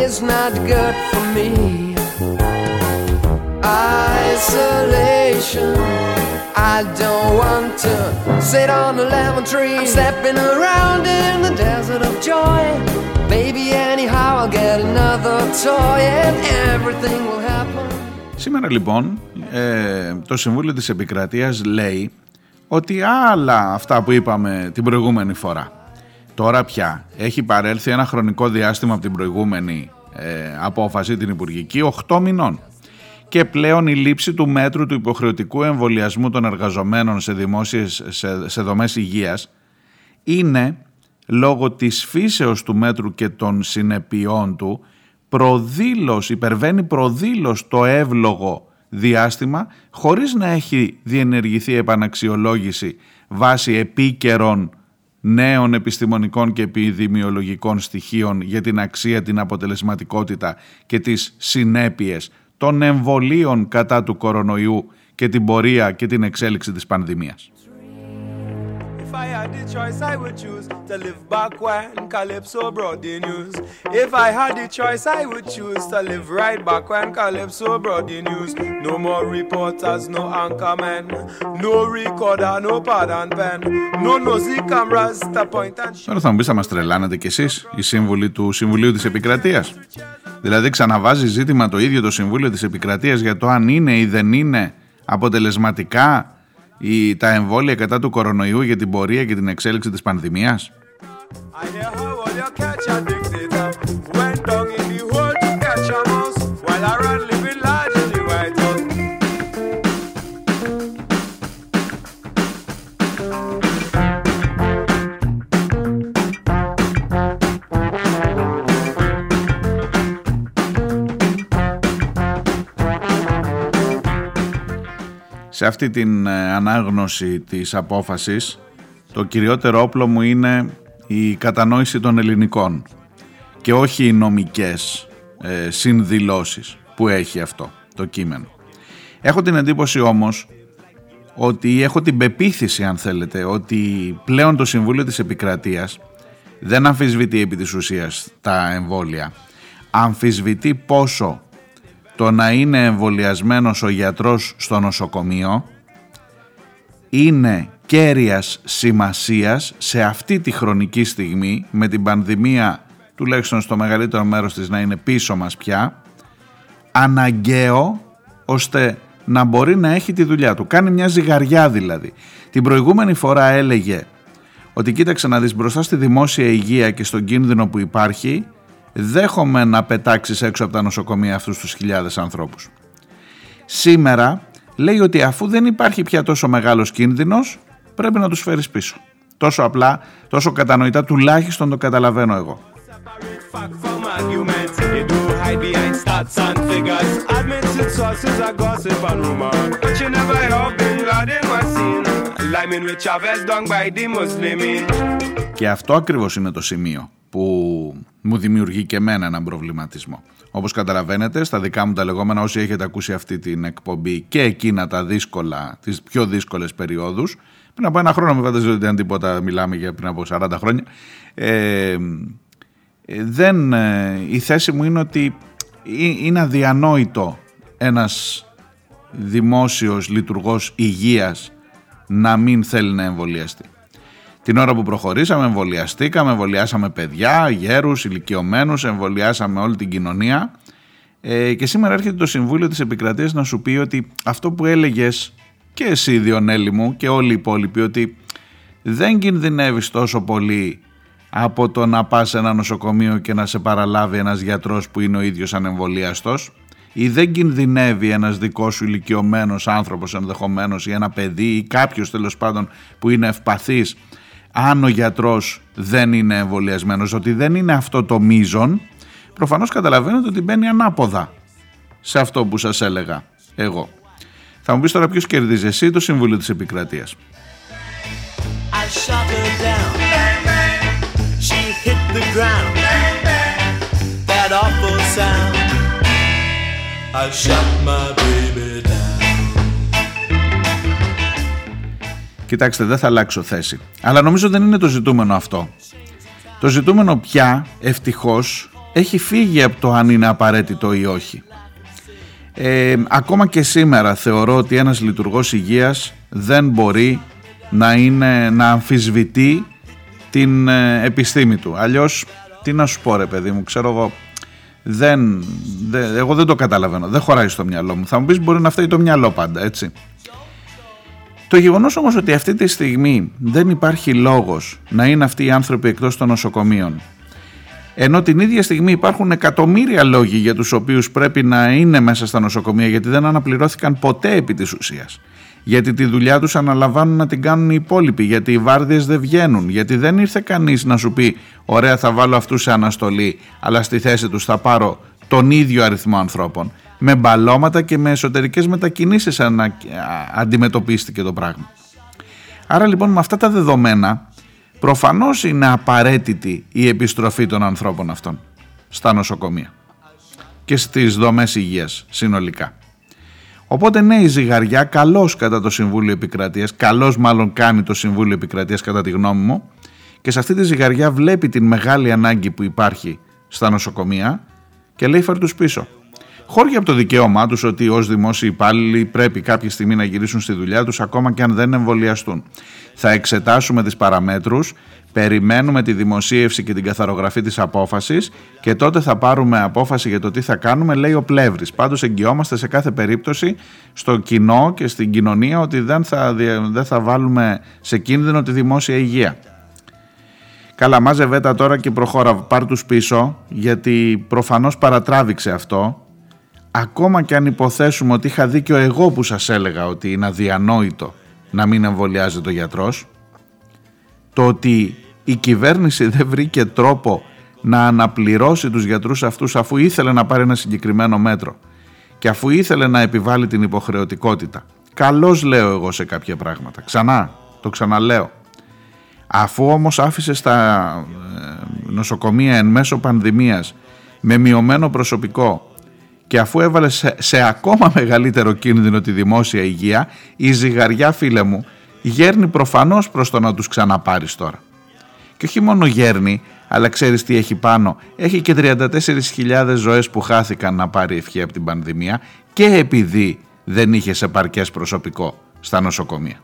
is not good for me. Isolation I don't want to sit on a lemon tree. I'm stepping around in the desert of joy. Baby, anyhow, I'll get another toy and everything will happen. Σήμερα λοιπόν ε, το Συμβούλιο της Επικρατείας λέει ότι άλλα αυτά που είπαμε την προηγούμενη φορά. Τώρα πια έχει παρέλθει ένα χρονικό διάστημα από την προηγούμενη ε, απόφαση την Υπουργική 8 μηνών και πλέον η λήψη του μέτρου του υποχρεωτικού εμβολιασμού των εργαζομένων σε, δημόσιες, σε, σε δομές υγείας είναι λόγω της φύσεως του μέτρου και των συνεπειών του προδήλως, υπερβαίνει προδήλως το εύλογο διάστημα χωρίς να έχει διενεργηθεί επαναξιολόγηση βάσει επίκαιρων νέων επιστημονικών και επιδημιολογικών στοιχείων για την αξία, την αποτελεσματικότητα και τις συνέπειες των εμβολίων κατά του κορονοϊού και την πορεία και την εξέλιξη της πανδημίας. If I had the choice, I would choose to live back when Calypso brought the news. If I had the choice, I would choose to live right back when Calypso brought the news. No more reporters, no anchormen, no recorder, no pad and pen, no nosy cameras to point and shoot. Τώρα θα μου πεις θα μας τρελάνετε κι εσείς, οι σύμβουλοι του Συμβουλίου της Επικρατείας. Δηλαδή ξαναβάζει ζήτημα το ίδιο το Συμβούλιο της Επικρατείας για το αν είναι ή δεν είναι αποτελεσματικά η, τα εμβόλια κατά του κορονοϊού για την πορεία και την εξέλιξη της πανδημίας; I Σε αυτή την ε, ανάγνωση της απόφασης το κυριότερο όπλο μου είναι η κατανόηση των ελληνικών και όχι οι νομικές ε, συνδηλώσεις που έχει αυτό το κείμενο. Έχω την εντύπωση όμως ότι έχω την πεποίθηση αν θέλετε ότι πλέον το Συμβούλιο της Επικρατείας δεν αμφισβητεί επί της ουσίας τα εμβόλια. Αμφισβητεί πόσο το να είναι εμβολιασμένος ο γιατρός στο νοσοκομείο είναι κέρυας σημασίας σε αυτή τη χρονική στιγμή με την πανδημία τουλάχιστον στο μεγαλύτερο μέρος της να είναι πίσω μας πια αναγκαίο ώστε να μπορεί να έχει τη δουλειά του. Κάνει μια ζυγαριά δηλαδή. Την προηγούμενη φορά έλεγε ότι κοίταξε να δεις μπροστά στη δημόσια υγεία και στον κίνδυνο που υπάρχει δέχομαι να πετάξεις έξω από τα νοσοκομεία αυτούς τους χιλιάδες ανθρώπους. Σήμερα λέει ότι αφού δεν υπάρχει πια τόσο μεγάλος κίνδυνος πρέπει να τους φέρεις πίσω. Τόσο απλά, τόσο κατανοητά τουλάχιστον το καταλαβαίνω εγώ. Separate fact from argument. They do hide behind stats and figures. Admitted sources are gossip and rumor. But you never heard Bin Laden was seen. Liming with Chavez done by the Muslimin. Και αυτό ακριβώς είναι το σημείο που μου δημιουργεί και εμένα έναν προβληματισμό. Όπως καταλαβαίνετε, στα δικά μου τα λεγόμενα, όσοι έχετε ακούσει αυτή την εκπομπή και εκείνα τα δύσκολα, τις πιο δύσκολες περιόδους, πριν από ένα χρόνο, μην φανταζείτε ότι ήταν τίποτα, μιλάμε για πριν από 40 χρόνια, ε, ε, δεν, ε, η θέση μου είναι ότι ε- είναι αδιανόητο ένας δημόσιος λειτουργός υγείας να μην θέλει να εμβολιαστεί. Την ώρα που προχωρήσαμε, εμβολιαστήκαμε, εμβολιάσαμε παιδιά, γέρους, ηλικιωμένους, εμβολιάσαμε όλη την κοινωνία. Ε, και σήμερα έρχεται το Συμβούλιο της Επικρατείας να σου πει ότι αυτό που έλεγες και εσύ Διονέλη μου και όλοι οι υπόλοιποι ότι δεν κινδυνεύεις τόσο πολύ από το να πας σε ένα νοσοκομείο και να σε παραλάβει ένας γιατρός που είναι ο ίδιος ανεμβολίαστος ή δεν κινδυνεύει ένας δικός σου ηλικιωμένος άνθρωπος ενδεχομένως ή ένα παιδί ή κάποιος τέλος πάντων που είναι ευπαθής αν ο γιατρός δεν είναι εμβολιασμένος, ότι δεν είναι αυτό το μείζον, προφανώς καταλαβαίνετε ότι μπαίνει ανάποδα σε αυτό που σας έλεγα εγώ. Θα μου πεις τώρα ποιος κερδίζει εσύ ή το Συμβούλιο της Επικρατείας; I shot her down. She hit the ground. That awful sound. I shot my baby down. Κοιτάξτε, δεν θα αλλάξω θέση. Αλλά νομίζω δεν είναι το ζητούμενο αυτό. Το ζητούμενο πια, ευτυχώς, έχει φύγει από το αν είναι απαραίτητο ή όχι. Ε, ακόμα και σήμερα θεωρώ ότι ένας λειτουργός υγείας δεν μπορεί να, είναι, να αμφισβητεί την ε, επιστήμη του. Αλλιώς, τι να σου πω ρε παιδί μου, ξέρω εγώ, δεν, δεν, εγώ δεν το καταλαβαίνω, δεν χωράει στο μυαλό μου. Θα μου πεις μπορεί να φταίει το μυαλό πάντα, έτσι. Το γεγονός όμως ότι αυτή τη στιγμή δεν υπάρχει λόγος να είναι αυτοί οι άνθρωποι εκτός των νοσοκομείων ενώ την ίδια στιγμή υπάρχουν εκατομμύρια λόγοι για τους οποίους πρέπει να είναι μέσα στα νοσοκομεία γιατί δεν αναπληρώθηκαν ποτέ επί της ουσίας. Γιατί τη δουλειά τους αναλαμβάνουν να την κάνουν οι υπόλοιποι, γιατί οι βάρδιες δεν βγαίνουν, γιατί δεν ήρθε κανείς να σου πει «Ωραία θα βάλω αυτούς σε αναστολή, αλλά στη θέση τους θα πάρω τον ίδιο αριθμό ανθρώπων». Με μπαλώματα και με εσωτερικές μετακινήσεις ανα... αντιμετωπίστηκε το πράγμα. Άρα λοιπόν με αυτά τα δεδομένα προφανώς είναι απαραίτητη η επιστροφή των ανθρώπων αυτών στα νοσοκομεία και στις δομές υγείας συνολικά. Οπότε ναι η ζυγαριά καλώς κατά το Συμβούλιο Επικρατείας, καλώς μάλλον κάνει το Συμβούλιο Επικρατείας κατά τη γνώμη μου και σε αυτή τη ζυγαριά βλέπει την μεγάλη ανάγκη που υπάρχει στα νοσοκομεία και λέει φέρ τους πίσω. Χώρια από το δικαίωμά τους ότι ως δημόσιοι υπάλληλοι πρέπει κάποια στιγμή να γυρίσουν στη δουλειά τους ακόμα και αν δεν εμβολιαστούν. Θα εξετάσουμε τις παραμέτρους, περιμένουμε τη δημοσίευση και την καθαρογραφή της απόφασης και τότε θα πάρουμε απόφαση για το τι θα κάνουμε, λέει ο Πλεύρης. Πάντως εγγυόμαστε σε κάθε περίπτωση στο κοινό και στην κοινωνία ότι δεν θα, δεν θα βάλουμε σε κίνδυνο τη δημόσια υγεία. Καλά, μάζευε τα τώρα και προχώρα, πάρ τους πίσω, γιατί προφανώς παρατράβηξε αυτό ακόμα και αν υποθέσουμε ότι είχα δίκιο εγώ που σας έλεγα ότι είναι αδιανόητο να μην εμβολιάζεται ο γιατρός, το ότι η κυβέρνηση δεν βρήκε τρόπο να αναπληρώσει τους γιατρούς αυτούς αφού ήθελε να πάρει ένα συγκεκριμένο μέτρο και αφού ήθελε να επιβάλλει την υποχρεωτικότητα. Καλώς λέω εγώ σε κάποια πράγματα. Ξανά, το ξαναλέω. Αφού όμως άφησε στα ε, νοσοκομεία εν μέσω πανδημίας με μειωμένο προσωπικό και αφού έβαλε σε, ακόμα μεγαλύτερο κίνδυνο τη δημόσια υγεία, η ζυγαριά φίλε μου γέρνει προφανώς προς το να τους ξαναπάρεις τώρα. Και όχι μόνο γέρνει, αλλά ξέρεις τι έχει πάνω. Έχει και 34.000 ζωές που χάθηκαν να πάρει ευχή από την πανδημία και επειδή δεν είχε επαρκές προσωπικό στα νοσοκομεία.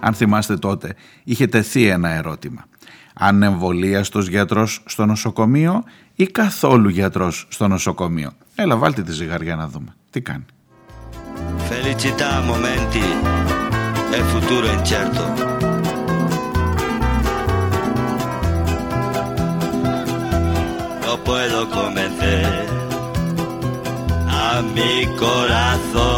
Αν θυμάστε τότε, είχε τεθεί ένα ερώτημα ανεμβολίαστος γιατρός στο νοσοκομείο ή καθόλου γιατρός στο νοσοκομείο. Έλα βάλτε τη ζυγαριά να δούμε. Τι κάνει. Felicità momenti e futuro incerto. No puedo convencer a mi corazón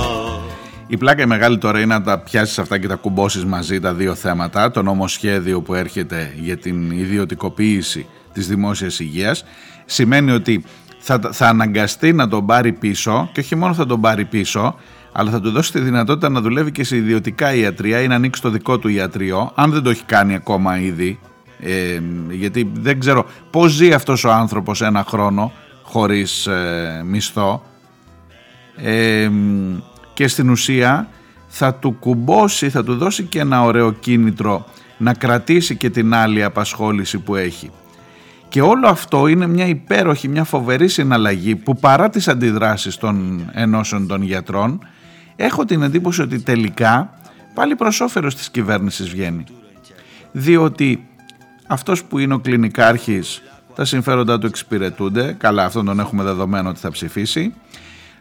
η πλάκα η μεγάλη τώρα είναι να τα πιάσεις αυτά και τα κουμπώσεις μαζί τα δύο θέματα. Το νομοσχέδιο που έρχεται για την ιδιωτικοποίηση της δημόσιας υγείας σημαίνει ότι θα, θα αναγκαστεί να τον πάρει πίσω και όχι μόνο θα τον πάρει πίσω, αλλά θα του δώσει τη δυνατότητα να δουλεύει και σε ιδιωτικά ιατρία ή να ανοίξει το δικό του ιατρείο, αν δεν το έχει κάνει ακόμα ήδη. Ε, γιατί δεν ξέρω πώς ζει αυτός ο άνθρωπος ένα χρόνο χωρίς ε, μισθό. Ε, και στην ουσία θα του κουμπώσει, θα του δώσει και ένα ωραίο κίνητρο να κρατήσει και την άλλη απασχόληση που έχει. Και όλο αυτό είναι μια υπέροχη, μια φοβερή συναλλαγή που παρά τις αντιδράσεις των ενώσεων των γιατρών έχω την εντύπωση ότι τελικά πάλι προς όφερος της κυβέρνησης βγαίνει. Διότι αυτός που είναι ο κλινικάρχης τα συμφέροντα του εξυπηρετούνται, καλά αυτόν τον έχουμε δεδομένο ότι θα ψηφίσει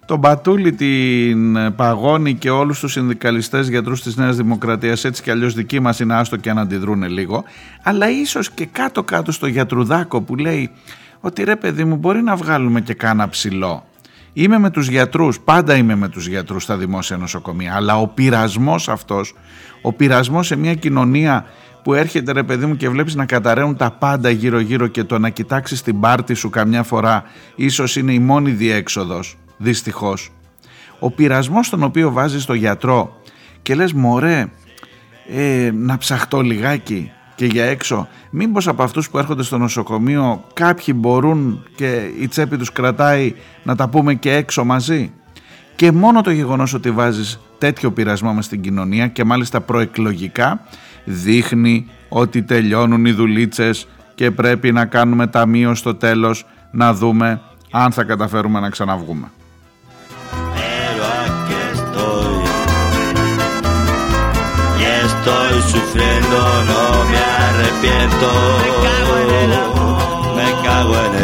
τον Πατούλη, την Παγώνη και όλους τους συνδικαλιστές γιατρούς της Νέας Δημοκρατίας. Έτσι κι αλλιώς δικοί μας είναι άστο και αν αντιδρούν λίγο. Αλλά ίσως και κάτω κάτω στο γιατρουδάκο που λέει ότι ρε παιδί μου μπορεί να βγάλουμε και κάνα ψηλό Είμαι με τους γιατρούς, πάντα είμαι με τους γιατρούς στα δημόσια νοσοκομεία αλλά ο πειρασμός αυτός, ο πειρασμός σε μια κοινωνία που έρχεται ρε παιδί μου και βλέπεις να καταραίουν τα πάντα γύρω γύρω και το να κοιτάξεις την πάρτη σου καμιά φορά ίσως είναι η μόνη διέξοδος δυστυχώς. Ο πειρασμός τον οποίο βάζεις στο γιατρό και λες μωρέ ε, να ψαχτώ λιγάκι και για έξω μήπως από αυτούς που έρχονται στο νοσοκομείο κάποιοι μπορούν και η τσέπη τους κρατάει να τα πούμε και έξω μαζί; Και μόνο το γεγονός ότι βάζεις τέτοιο πειρασμό μες στην κοινωνία και μάλιστα προεκλογικά δείχνει ότι τελειώνουν οι δουλίτσες και πρέπει να κάνουμε ταμείο στο τέλος να δούμε αν θα καταφέρουμε να ξαναβγούμε. Estoy sufriendo, no me arrepiento. Me cago en el amor. Me cago en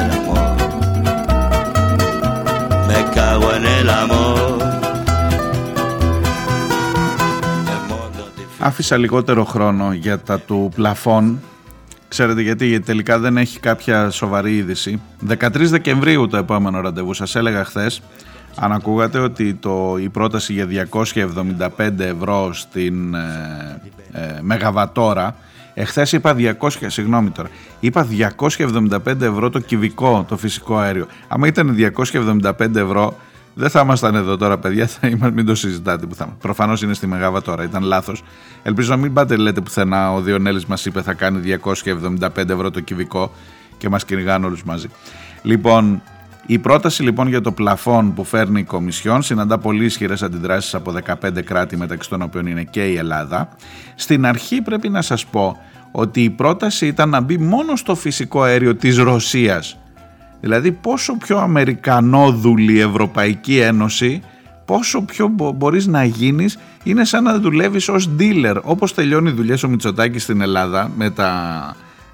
el amor. Me cago en el amor. El mundo difícil. Άφησα λιγότερο χρόνο για τα του πλαφών. Ξέρετε γιατί, γιατί τελικά δεν έχει κάποια σοβαρή είδηση. 13 Δεκεμβρίου το επόμενο ραντεβού σας έλεγα χθες. Αν ακούγατε ότι το, η πρόταση για 275 ευρώ στην ε, ε, Μεγαβατόρα Εχθές είπα 200, συγγνώμη τώρα, είπα 275 ευρώ το κυβικό, το φυσικό αέριο. Άμα ήταν 275 ευρώ, δεν θα ήμασταν εδώ τώρα, παιδιά. Θα είμαστε, μην το συζητάτε που θα Προφανώς είναι στη Μεγάβα τώρα, ήταν λάθος. Ελπίζω να μην πάτε, λέτε πουθενά. Ο Διονέλης μας είπε θα κάνει 275 ευρώ το κυβικό και μας κυνηγάνε όλους μαζί. Λοιπόν, η πρόταση λοιπόν για το πλαφόν που φέρνει η Κομισιόν συναντά πολύ ισχυρές αντιδράσεις από 15 κράτη μεταξύ των οποίων είναι και η Ελλάδα. Στην αρχή πρέπει να σας πω ότι η πρόταση ήταν να μπει μόνο στο φυσικό αέριο της Ρωσίας Δηλαδή πόσο πιο αμερικανόδουλη η Ευρωπαϊκή Ένωση, πόσο πιο μπο- μπορείς να γίνεις, είναι σαν να δουλεύεις ως dealer. Όπως τελειώνει οι δουλειές ο Μητσοτάκης στην Ελλάδα με, τα,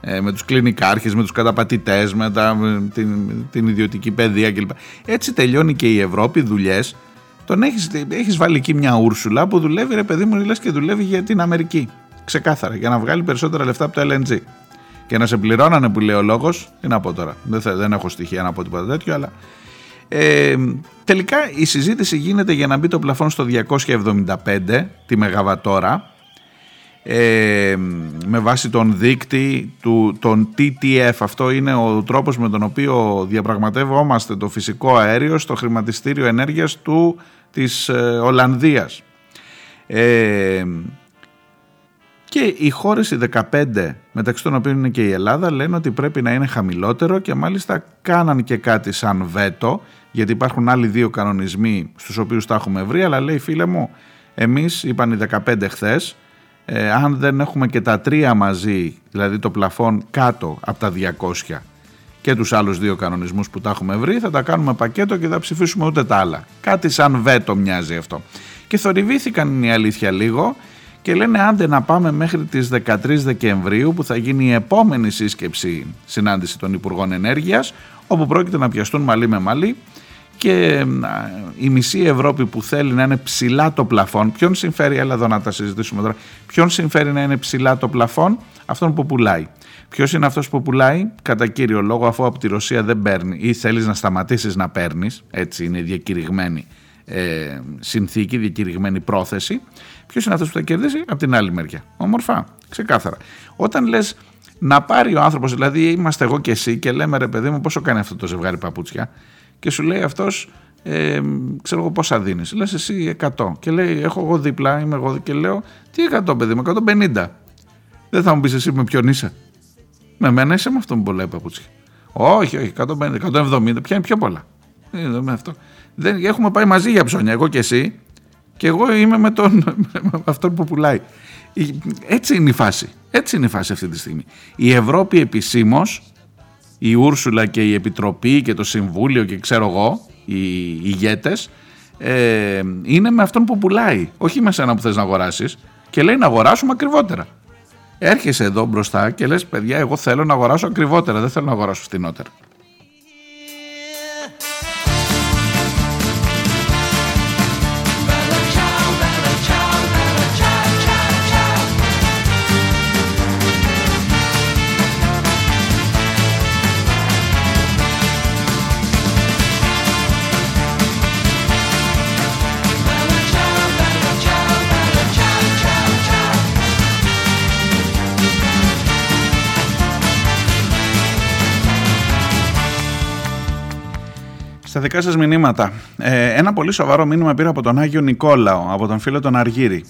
ε, με τους κλινικάρχες, με τους καταπατητές, με, τα, με την, την ιδιωτική παιδεία κλπ. Έτσι τελειώνει και η Ευρώπη δουλειές. Τον έχεις, έχεις βάλει εκεί μια Ούρσουλα που δουλεύει ρε παιδί μου λες και δουλεύει για την Αμερική. Ξεκάθαρα, για να βγάλει περισσότερα λεφτά από το LNG και να σε πληρώνανε που λέει ο λόγος. Τι να πω τώρα. Δεν, θα, δεν έχω στοιχεία να πω τίποτα τέτοιο, αλλά. Ε, τελικά η συζήτηση γίνεται για να μπει το πλαφόν στο 275 τη Μεγαβατόρα ε, με βάση τον δείκτη του, τον TTF αυτό είναι ο τρόπος με τον οποίο διαπραγματεύομαστε το φυσικό αέριο στο χρηματιστήριο ενέργειας του της ε, Ολλανδίας ε, και οι χώρες οι 15 μεταξύ των οποίων είναι και η Ελλάδα λένε ότι πρέπει να είναι χαμηλότερο και μάλιστα κάναν και κάτι σαν βέτο γιατί υπάρχουν άλλοι δύο κανονισμοί στους οποίους τα έχουμε βρει αλλά λέει φίλε μου εμείς είπαν οι 15 χθες ε, αν δεν έχουμε και τα τρία μαζί δηλαδή το πλαφόν κάτω από τα 200 και τους άλλους δύο κανονισμούς που τα έχουμε βρει θα τα κάνουμε πακέτο και θα ψηφίσουμε ούτε τα άλλα κάτι σαν βέτο μοιάζει αυτό. Και θορυβήθηκαν η αλήθεια λίγο και λένε άντε να πάμε μέχρι τις 13 Δεκεμβρίου που θα γίνει η επόμενη σύσκεψη συνάντηση των Υπουργών Ενέργειας όπου πρόκειται να πιαστούν μαλλί με μαλλί και α, η μισή Ευρώπη που θέλει να είναι ψηλά το πλαφόν, ποιον συμφέρει, έλα εδώ να τα συζητήσουμε τώρα, ποιον συμφέρει να είναι ψηλά το πλαφόν, αυτόν που πουλάει. Ποιος είναι αυτός που πουλάει, κατά κύριο λόγο, αφού από τη Ρωσία δεν παίρνει ή θέλεις να σταματήσεις να παίρνεις, έτσι είναι η διακηρυγμένη ε, συνθήκη, διακηρυγμένη πρόθεση. Ποιος είναι αυτός που θα κερδίσει; Από την άλλη μεριά. Ομορφά, ξεκάθαρα. Όταν λες να πάρει ο άνθρωπος, δηλαδή είμαστε εγώ και εσύ και λέμε ρε παιδί μου, πόσο κάνει αυτό το ζευγάρι παπούτσια, και σου λέει αυτός, ε, ξέρω εγώ πόσα δίνεις. Λες εσύ 100. Και λέει, έχω εγώ δίπλα, είμαι εγώ και λέω, τι 100 παιδί μου, 150. Δεν θα μου πεις εσύ με ποιον είσαι. Με μένα είσαι με αυτόν που πουλάει παπούτσια. Όχι, όχι, 150, 170, ποια είναι πιο πολλά. Ε, με αυτό. Δεν, έχουμε πάει μαζί για ψώνια, εγώ και εσύ, και εγώ είμαι με, τον, με αυτόν που πουλάει. Η- Έτσι είναι η φάση. Έτσι είναι η φάση αυτή τη στιγμή. Η Ευρώπη επισήμως, η Ούρσουλα και η Επιτροπή και το Συμβούλιο και ξέρω εγώ, οι ηγέτες, ε, είναι με αυτόν που πουλάει. Όχι με σένα που θες να αγοράσεις. Και λέει να αγοράσουμε ακριβότερα. Έρχεσαι εδώ μπροστά και λες παιδιά εγώ θέλω να αγοράσω ακριβότερα, δεν θέλω να αγοράσω φτηνότερα. Στα δικά σας μηνύματα. Ε, ένα πολύ σοβαρό μήνυμα πήρα από τον Άγιο Νικόλαο, από τον φίλο τον Αργύρη,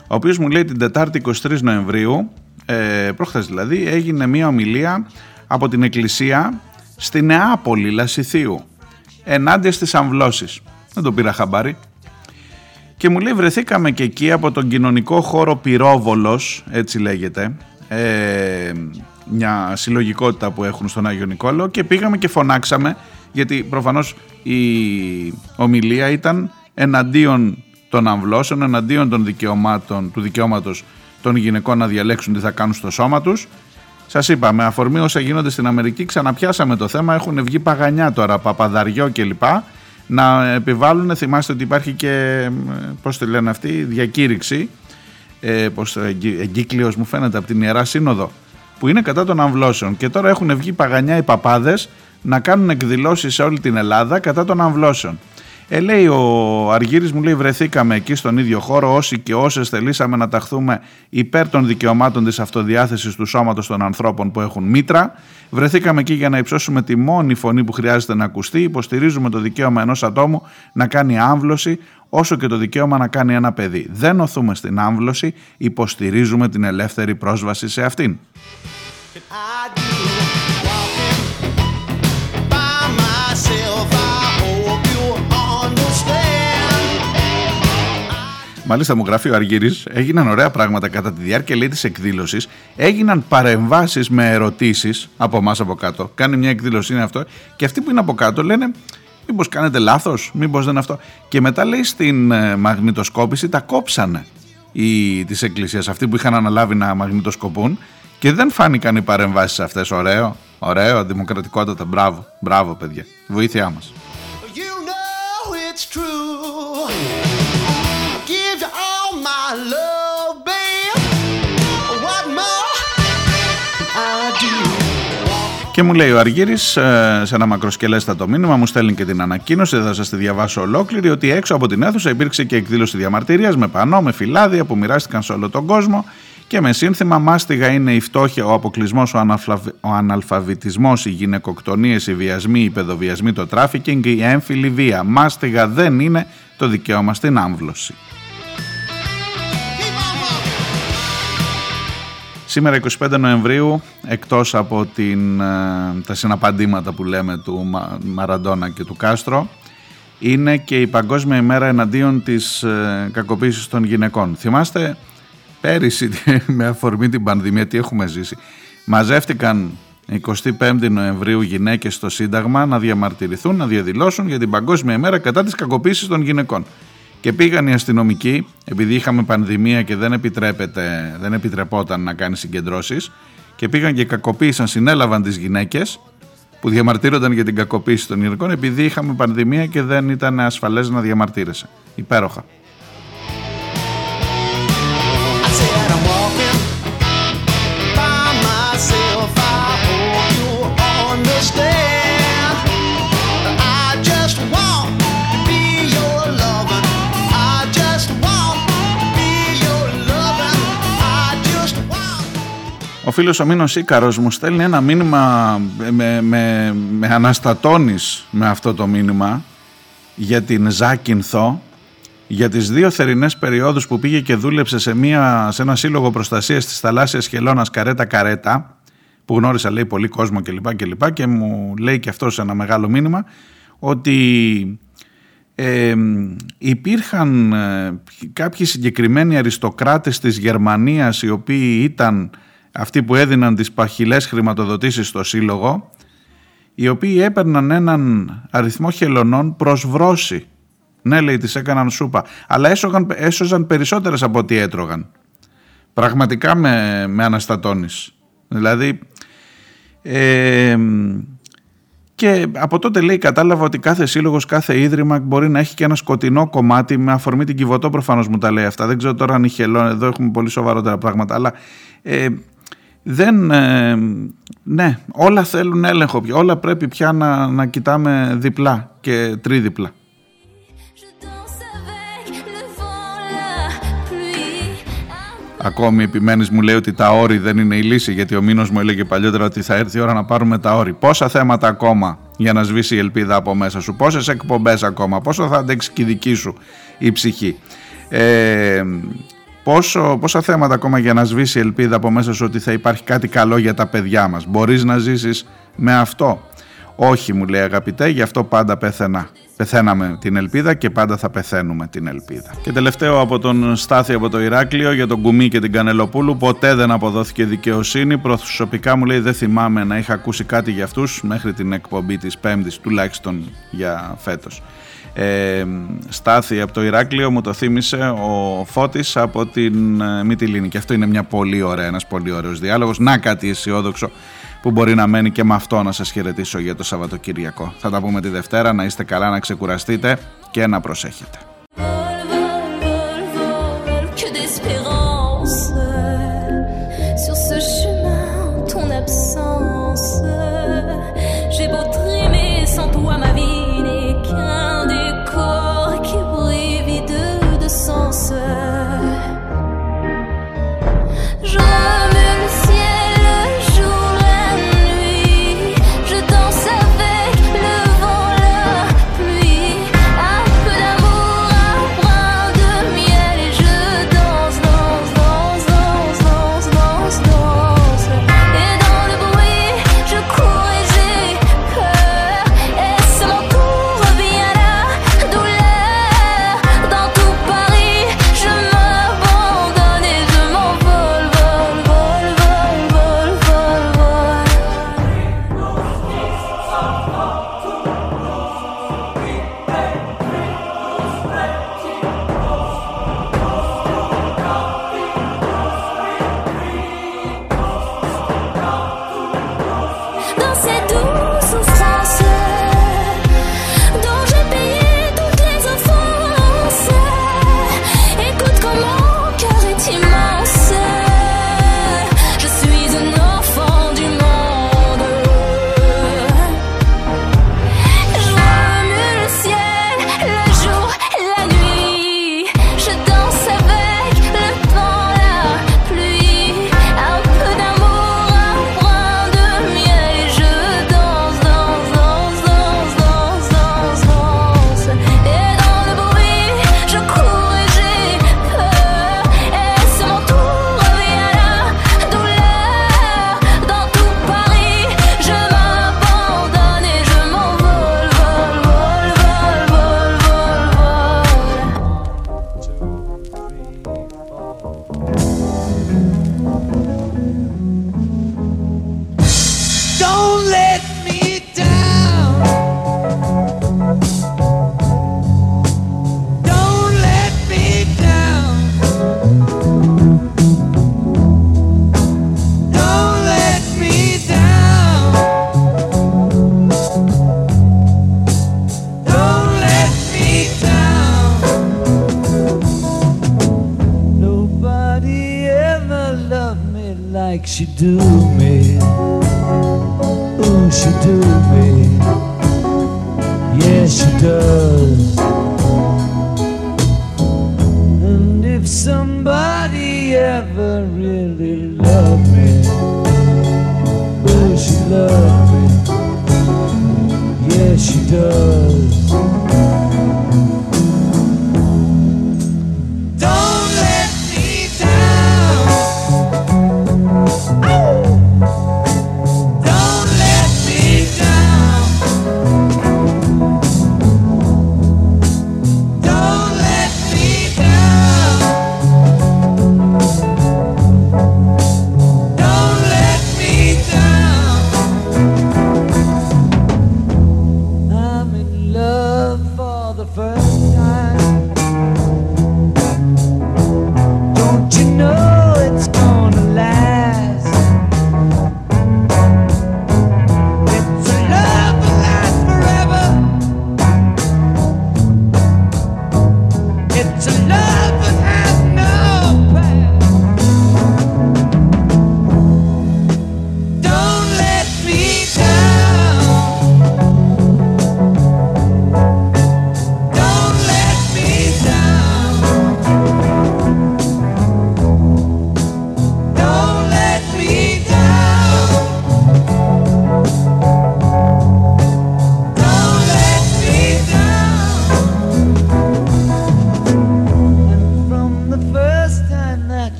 ο οποίος μου λέει την Τετάρτη 23 Νοεμβρίου, ε, προχθές δηλαδή, έγινε μία ομιλία από την Εκκλησία στη Νεάπολη Λασιθίου, ενάντια στις αμβλώσεις. Δεν το πήρα χαμπάρι. Και μου λέει βρεθήκαμε και εκεί από τον κοινωνικό χώρο Πυρόβολος, έτσι λέγεται, ε, μια συλλογικότητα που έχουν στον Άγιο Νικόλαο και πήγαμε και φωνάξαμε γιατί προφανώς η ομιλία ήταν εναντίον των αμβλώσεων, εναντίον των δικαιωμάτων, του δικαιώματος των γυναικών να διαλέξουν τι θα κάνουν στο σώμα τους. Σας είπα, με αφορμή όσα γίνονται στην Αμερική ξαναπιάσαμε το θέμα, έχουν βγει παγανιά τώρα, παπαδαριό κλπ. Να επιβάλλουν, θυμάστε ότι υπάρχει και, πώς τη λένε αυτή, διακήρυξη, ε, πώς, εγκύκλειος μου φαίνεται από την Ιερά Σύνοδο, που είναι κατά των αμβλώσεων και τώρα έχουν βγει παγανιά οι παπάδες να κάνουν εκδηλώσεις σε όλη την Ελλάδα κατά των αμβλώσεων. Ε, λέει ο Αργύρης μου λέει βρεθήκαμε εκεί στον ίδιο χώρο όσοι και όσες θελήσαμε να ταχθούμε υπέρ των δικαιωμάτων της αυτοδιάθεσης του σώματος των ανθρώπων που έχουν μήτρα. Βρεθήκαμε εκεί για να υψώσουμε τη μόνη φωνή που χρειάζεται να ακουστεί. Υποστηρίζουμε το δικαίωμα ενός ατόμου να κάνει άμβλωση όσο και το δικαίωμα να κάνει ένα παιδί. Δεν οθούμε στην άμβλωση, υποστηρίζουμε την ελεύθερη πρόσβαση σε αυτήν. Μάλιστα μου γράφει ο Αργύρης, έγιναν ωραία πράγματα κατά τη διάρκεια λέει της εκδήλωσης, έγιναν παρεμβάσεις με ερωτήσεις από εμάς από κάτω, κάνει μια εκδήλωση είναι αυτό. Και αυτοί που είναι από κάτω λένε μήπως κάνετε λάθος, μήπως δεν αυτό και μετά λέει στην ε, μαγνητοσκόπηση τα κόψανε οι, της εκκλησίας αυτοί που είχαν αναλάβει να μαγνητοσκοπούν. Και δεν φάνηκαν οι παρεμβάσεις αυτές, ωραίο, ωραίο, δημοκρατικότατα, μπράβο, μπράβο παιδιά, βοήθειά μας. You know it's true. Και μου λέει ο Αργύρης ε, σε ένα μακροσκελέστατο μήνυμα, μου στέλνει και την ανακοίνωση, θα σας τη διαβάσω ολόκληρη, ότι έξω από την αίθουσα υπήρξε και εκδήλωση διαμαρτυρίας με πανό, με φυλάδια που μοιράστηκαν σε όλο τον κόσμο και με σύνθημα «Μάστιγα είναι η φτώχεια, ο αποκλεισμός, ο, αναλφαβ... ο αναλφαβητισμός, οι γυναικοκτονίες, οι βιασμοί, οι παιδοβιασμοί, το τράφικινγκ, η έμφυλη βία. Μάστιγα δεν είναι το δικαίωμα στην άμβλωση». Σήμερα 25 Νοεμβρίου, εκτός από την, ε, τα συναπαντήματα που λέμε του Μαραντόνα και του Κάστρο, είναι και η Παγκόσμια ημέρα εναντίον της ε, κακοποίησης των γυναικών. Θυμάστε πέρυσι με αφορμή την πανδημία τι έχουμε ζήσει. Μαζεύτηκαν 25 Νοεμβρίου γυναίκες στο Σύνταγμα να διαμαρτυρηθούν, να διαδηλώσουν για την Παγκόσμια ημέρα κατά της κακοποίησης των γυναικών. Και πήγαν οι αστυνομικοί, επειδή είχαμε πανδημία και δεν, επιτρέπεται, δεν επιτρεπόταν να κάνει συγκεντρώσεις, και πήγαν και κακοποίησαν, συνέλαβαν τις γυναίκες που διαμαρτύρονταν για την κακοποίηση των γυναικών, επειδή είχαμε πανδημία και δεν ήταν ασφαλές να διαμαρτύρεσαι. Υπέροχα. Ο φίλος ο Μίνος Ίκαρος μου στέλνει ένα μήνυμα με, με, με αναστατώνεις με αυτό το μήνυμα για την Ζάκυνθο για τις δύο θερινές περιόδους που πήγε και δούλεψε σε, μια, σε ένα σύλλογο προστασίας της θαλάσσιας χελώνας Καρέτα Καρέτα που γνώρισα λέει πολύ κόσμο κλπ και, και, και μου λέει και αυτός σε ένα μεγάλο μήνυμα ότι ε, υπήρχαν ε, κάποιοι συγκεκριμένοι αριστοκράτες της Γερμανίας οι οποίοι ήταν αυτοί που έδιναν τις παχυλές χρηματοδοτήσεις στο Σύλλογο, οι οποίοι έπαιρναν έναν αριθμό χελωνών προς βρώση. Ναι, λέει, τις έκαναν σούπα. Αλλά έσωγαν, έσωζαν περισσότερες από ό,τι έτρωγαν. Πραγματικά με, με αναστατώνεις. Δηλαδή, ε, και από τότε λέει κατάλαβα ότι κάθε σύλλογος, κάθε ίδρυμα μπορεί να έχει και ένα σκοτεινό κομμάτι με αφορμή την κυβωτό προφανώς μου τα λέει αυτά. Δεν ξέρω τώρα αν είχε εδώ έχουμε πολύ σοβαρότερα πράγματα. Αλλά ε, δεν, ε, ναι, όλα θέλουν έλεγχο όλα πρέπει πια να, να κοιτάμε διπλά και τρίδιπλα. Ακόμη επιμένεις μου λέει ότι τα όρη δεν είναι η λύση γιατί ο Μήνος μου έλεγε παλιότερα ότι θα έρθει η ώρα να πάρουμε τα όρη. Πόσα θέματα ακόμα για να σβήσει η ελπίδα από μέσα σου, πόσες εκπομπές ακόμα, πόσο θα αντέξει και η δική σου η ψυχή; Ε, Πόσο, πόσα θέματα ακόμα για να σβήσει η ελπίδα από μέσα σου ότι θα υπάρχει κάτι καλό για τα παιδιά μας; Μπορείς να ζήσεις με αυτό; Όχι μου λέει αγαπητέ, γι' αυτό πάντα πέθαινα. Πεθαίναμε την ελπίδα και πάντα θα πεθαίνουμε την ελπίδα. Και τελευταίο από τον Στάθη από το Ηράκλειο για τον Κουμί και την Κανελοπούλου. Ποτέ δεν αποδόθηκε δικαιοσύνη. Προσωπικά μου λέει δεν θυμάμαι να είχα ακούσει κάτι για αυτούς μέχρι την εκπομπή της Πέμπτης τουλάχιστον για φέτος. Ε, Στάθη από το Ηράκλειο μου το θύμισε ο Φώτης από την ε, Μυτιλίνη και αυτό είναι μια πολύ ωραία, ένας πολύ ωραίος διάλογος. Να κάτι αισιόδοξο που μπορεί να μένει και με αυτό να σας χαιρετήσω για το Σαββατοκύριακο. Θα τα πούμε τη Δευτέρα, να είστε καλά, να ξεκουραστείτε και να προσέχετε. Like she do me. Ooh, she do me. Yes, she does.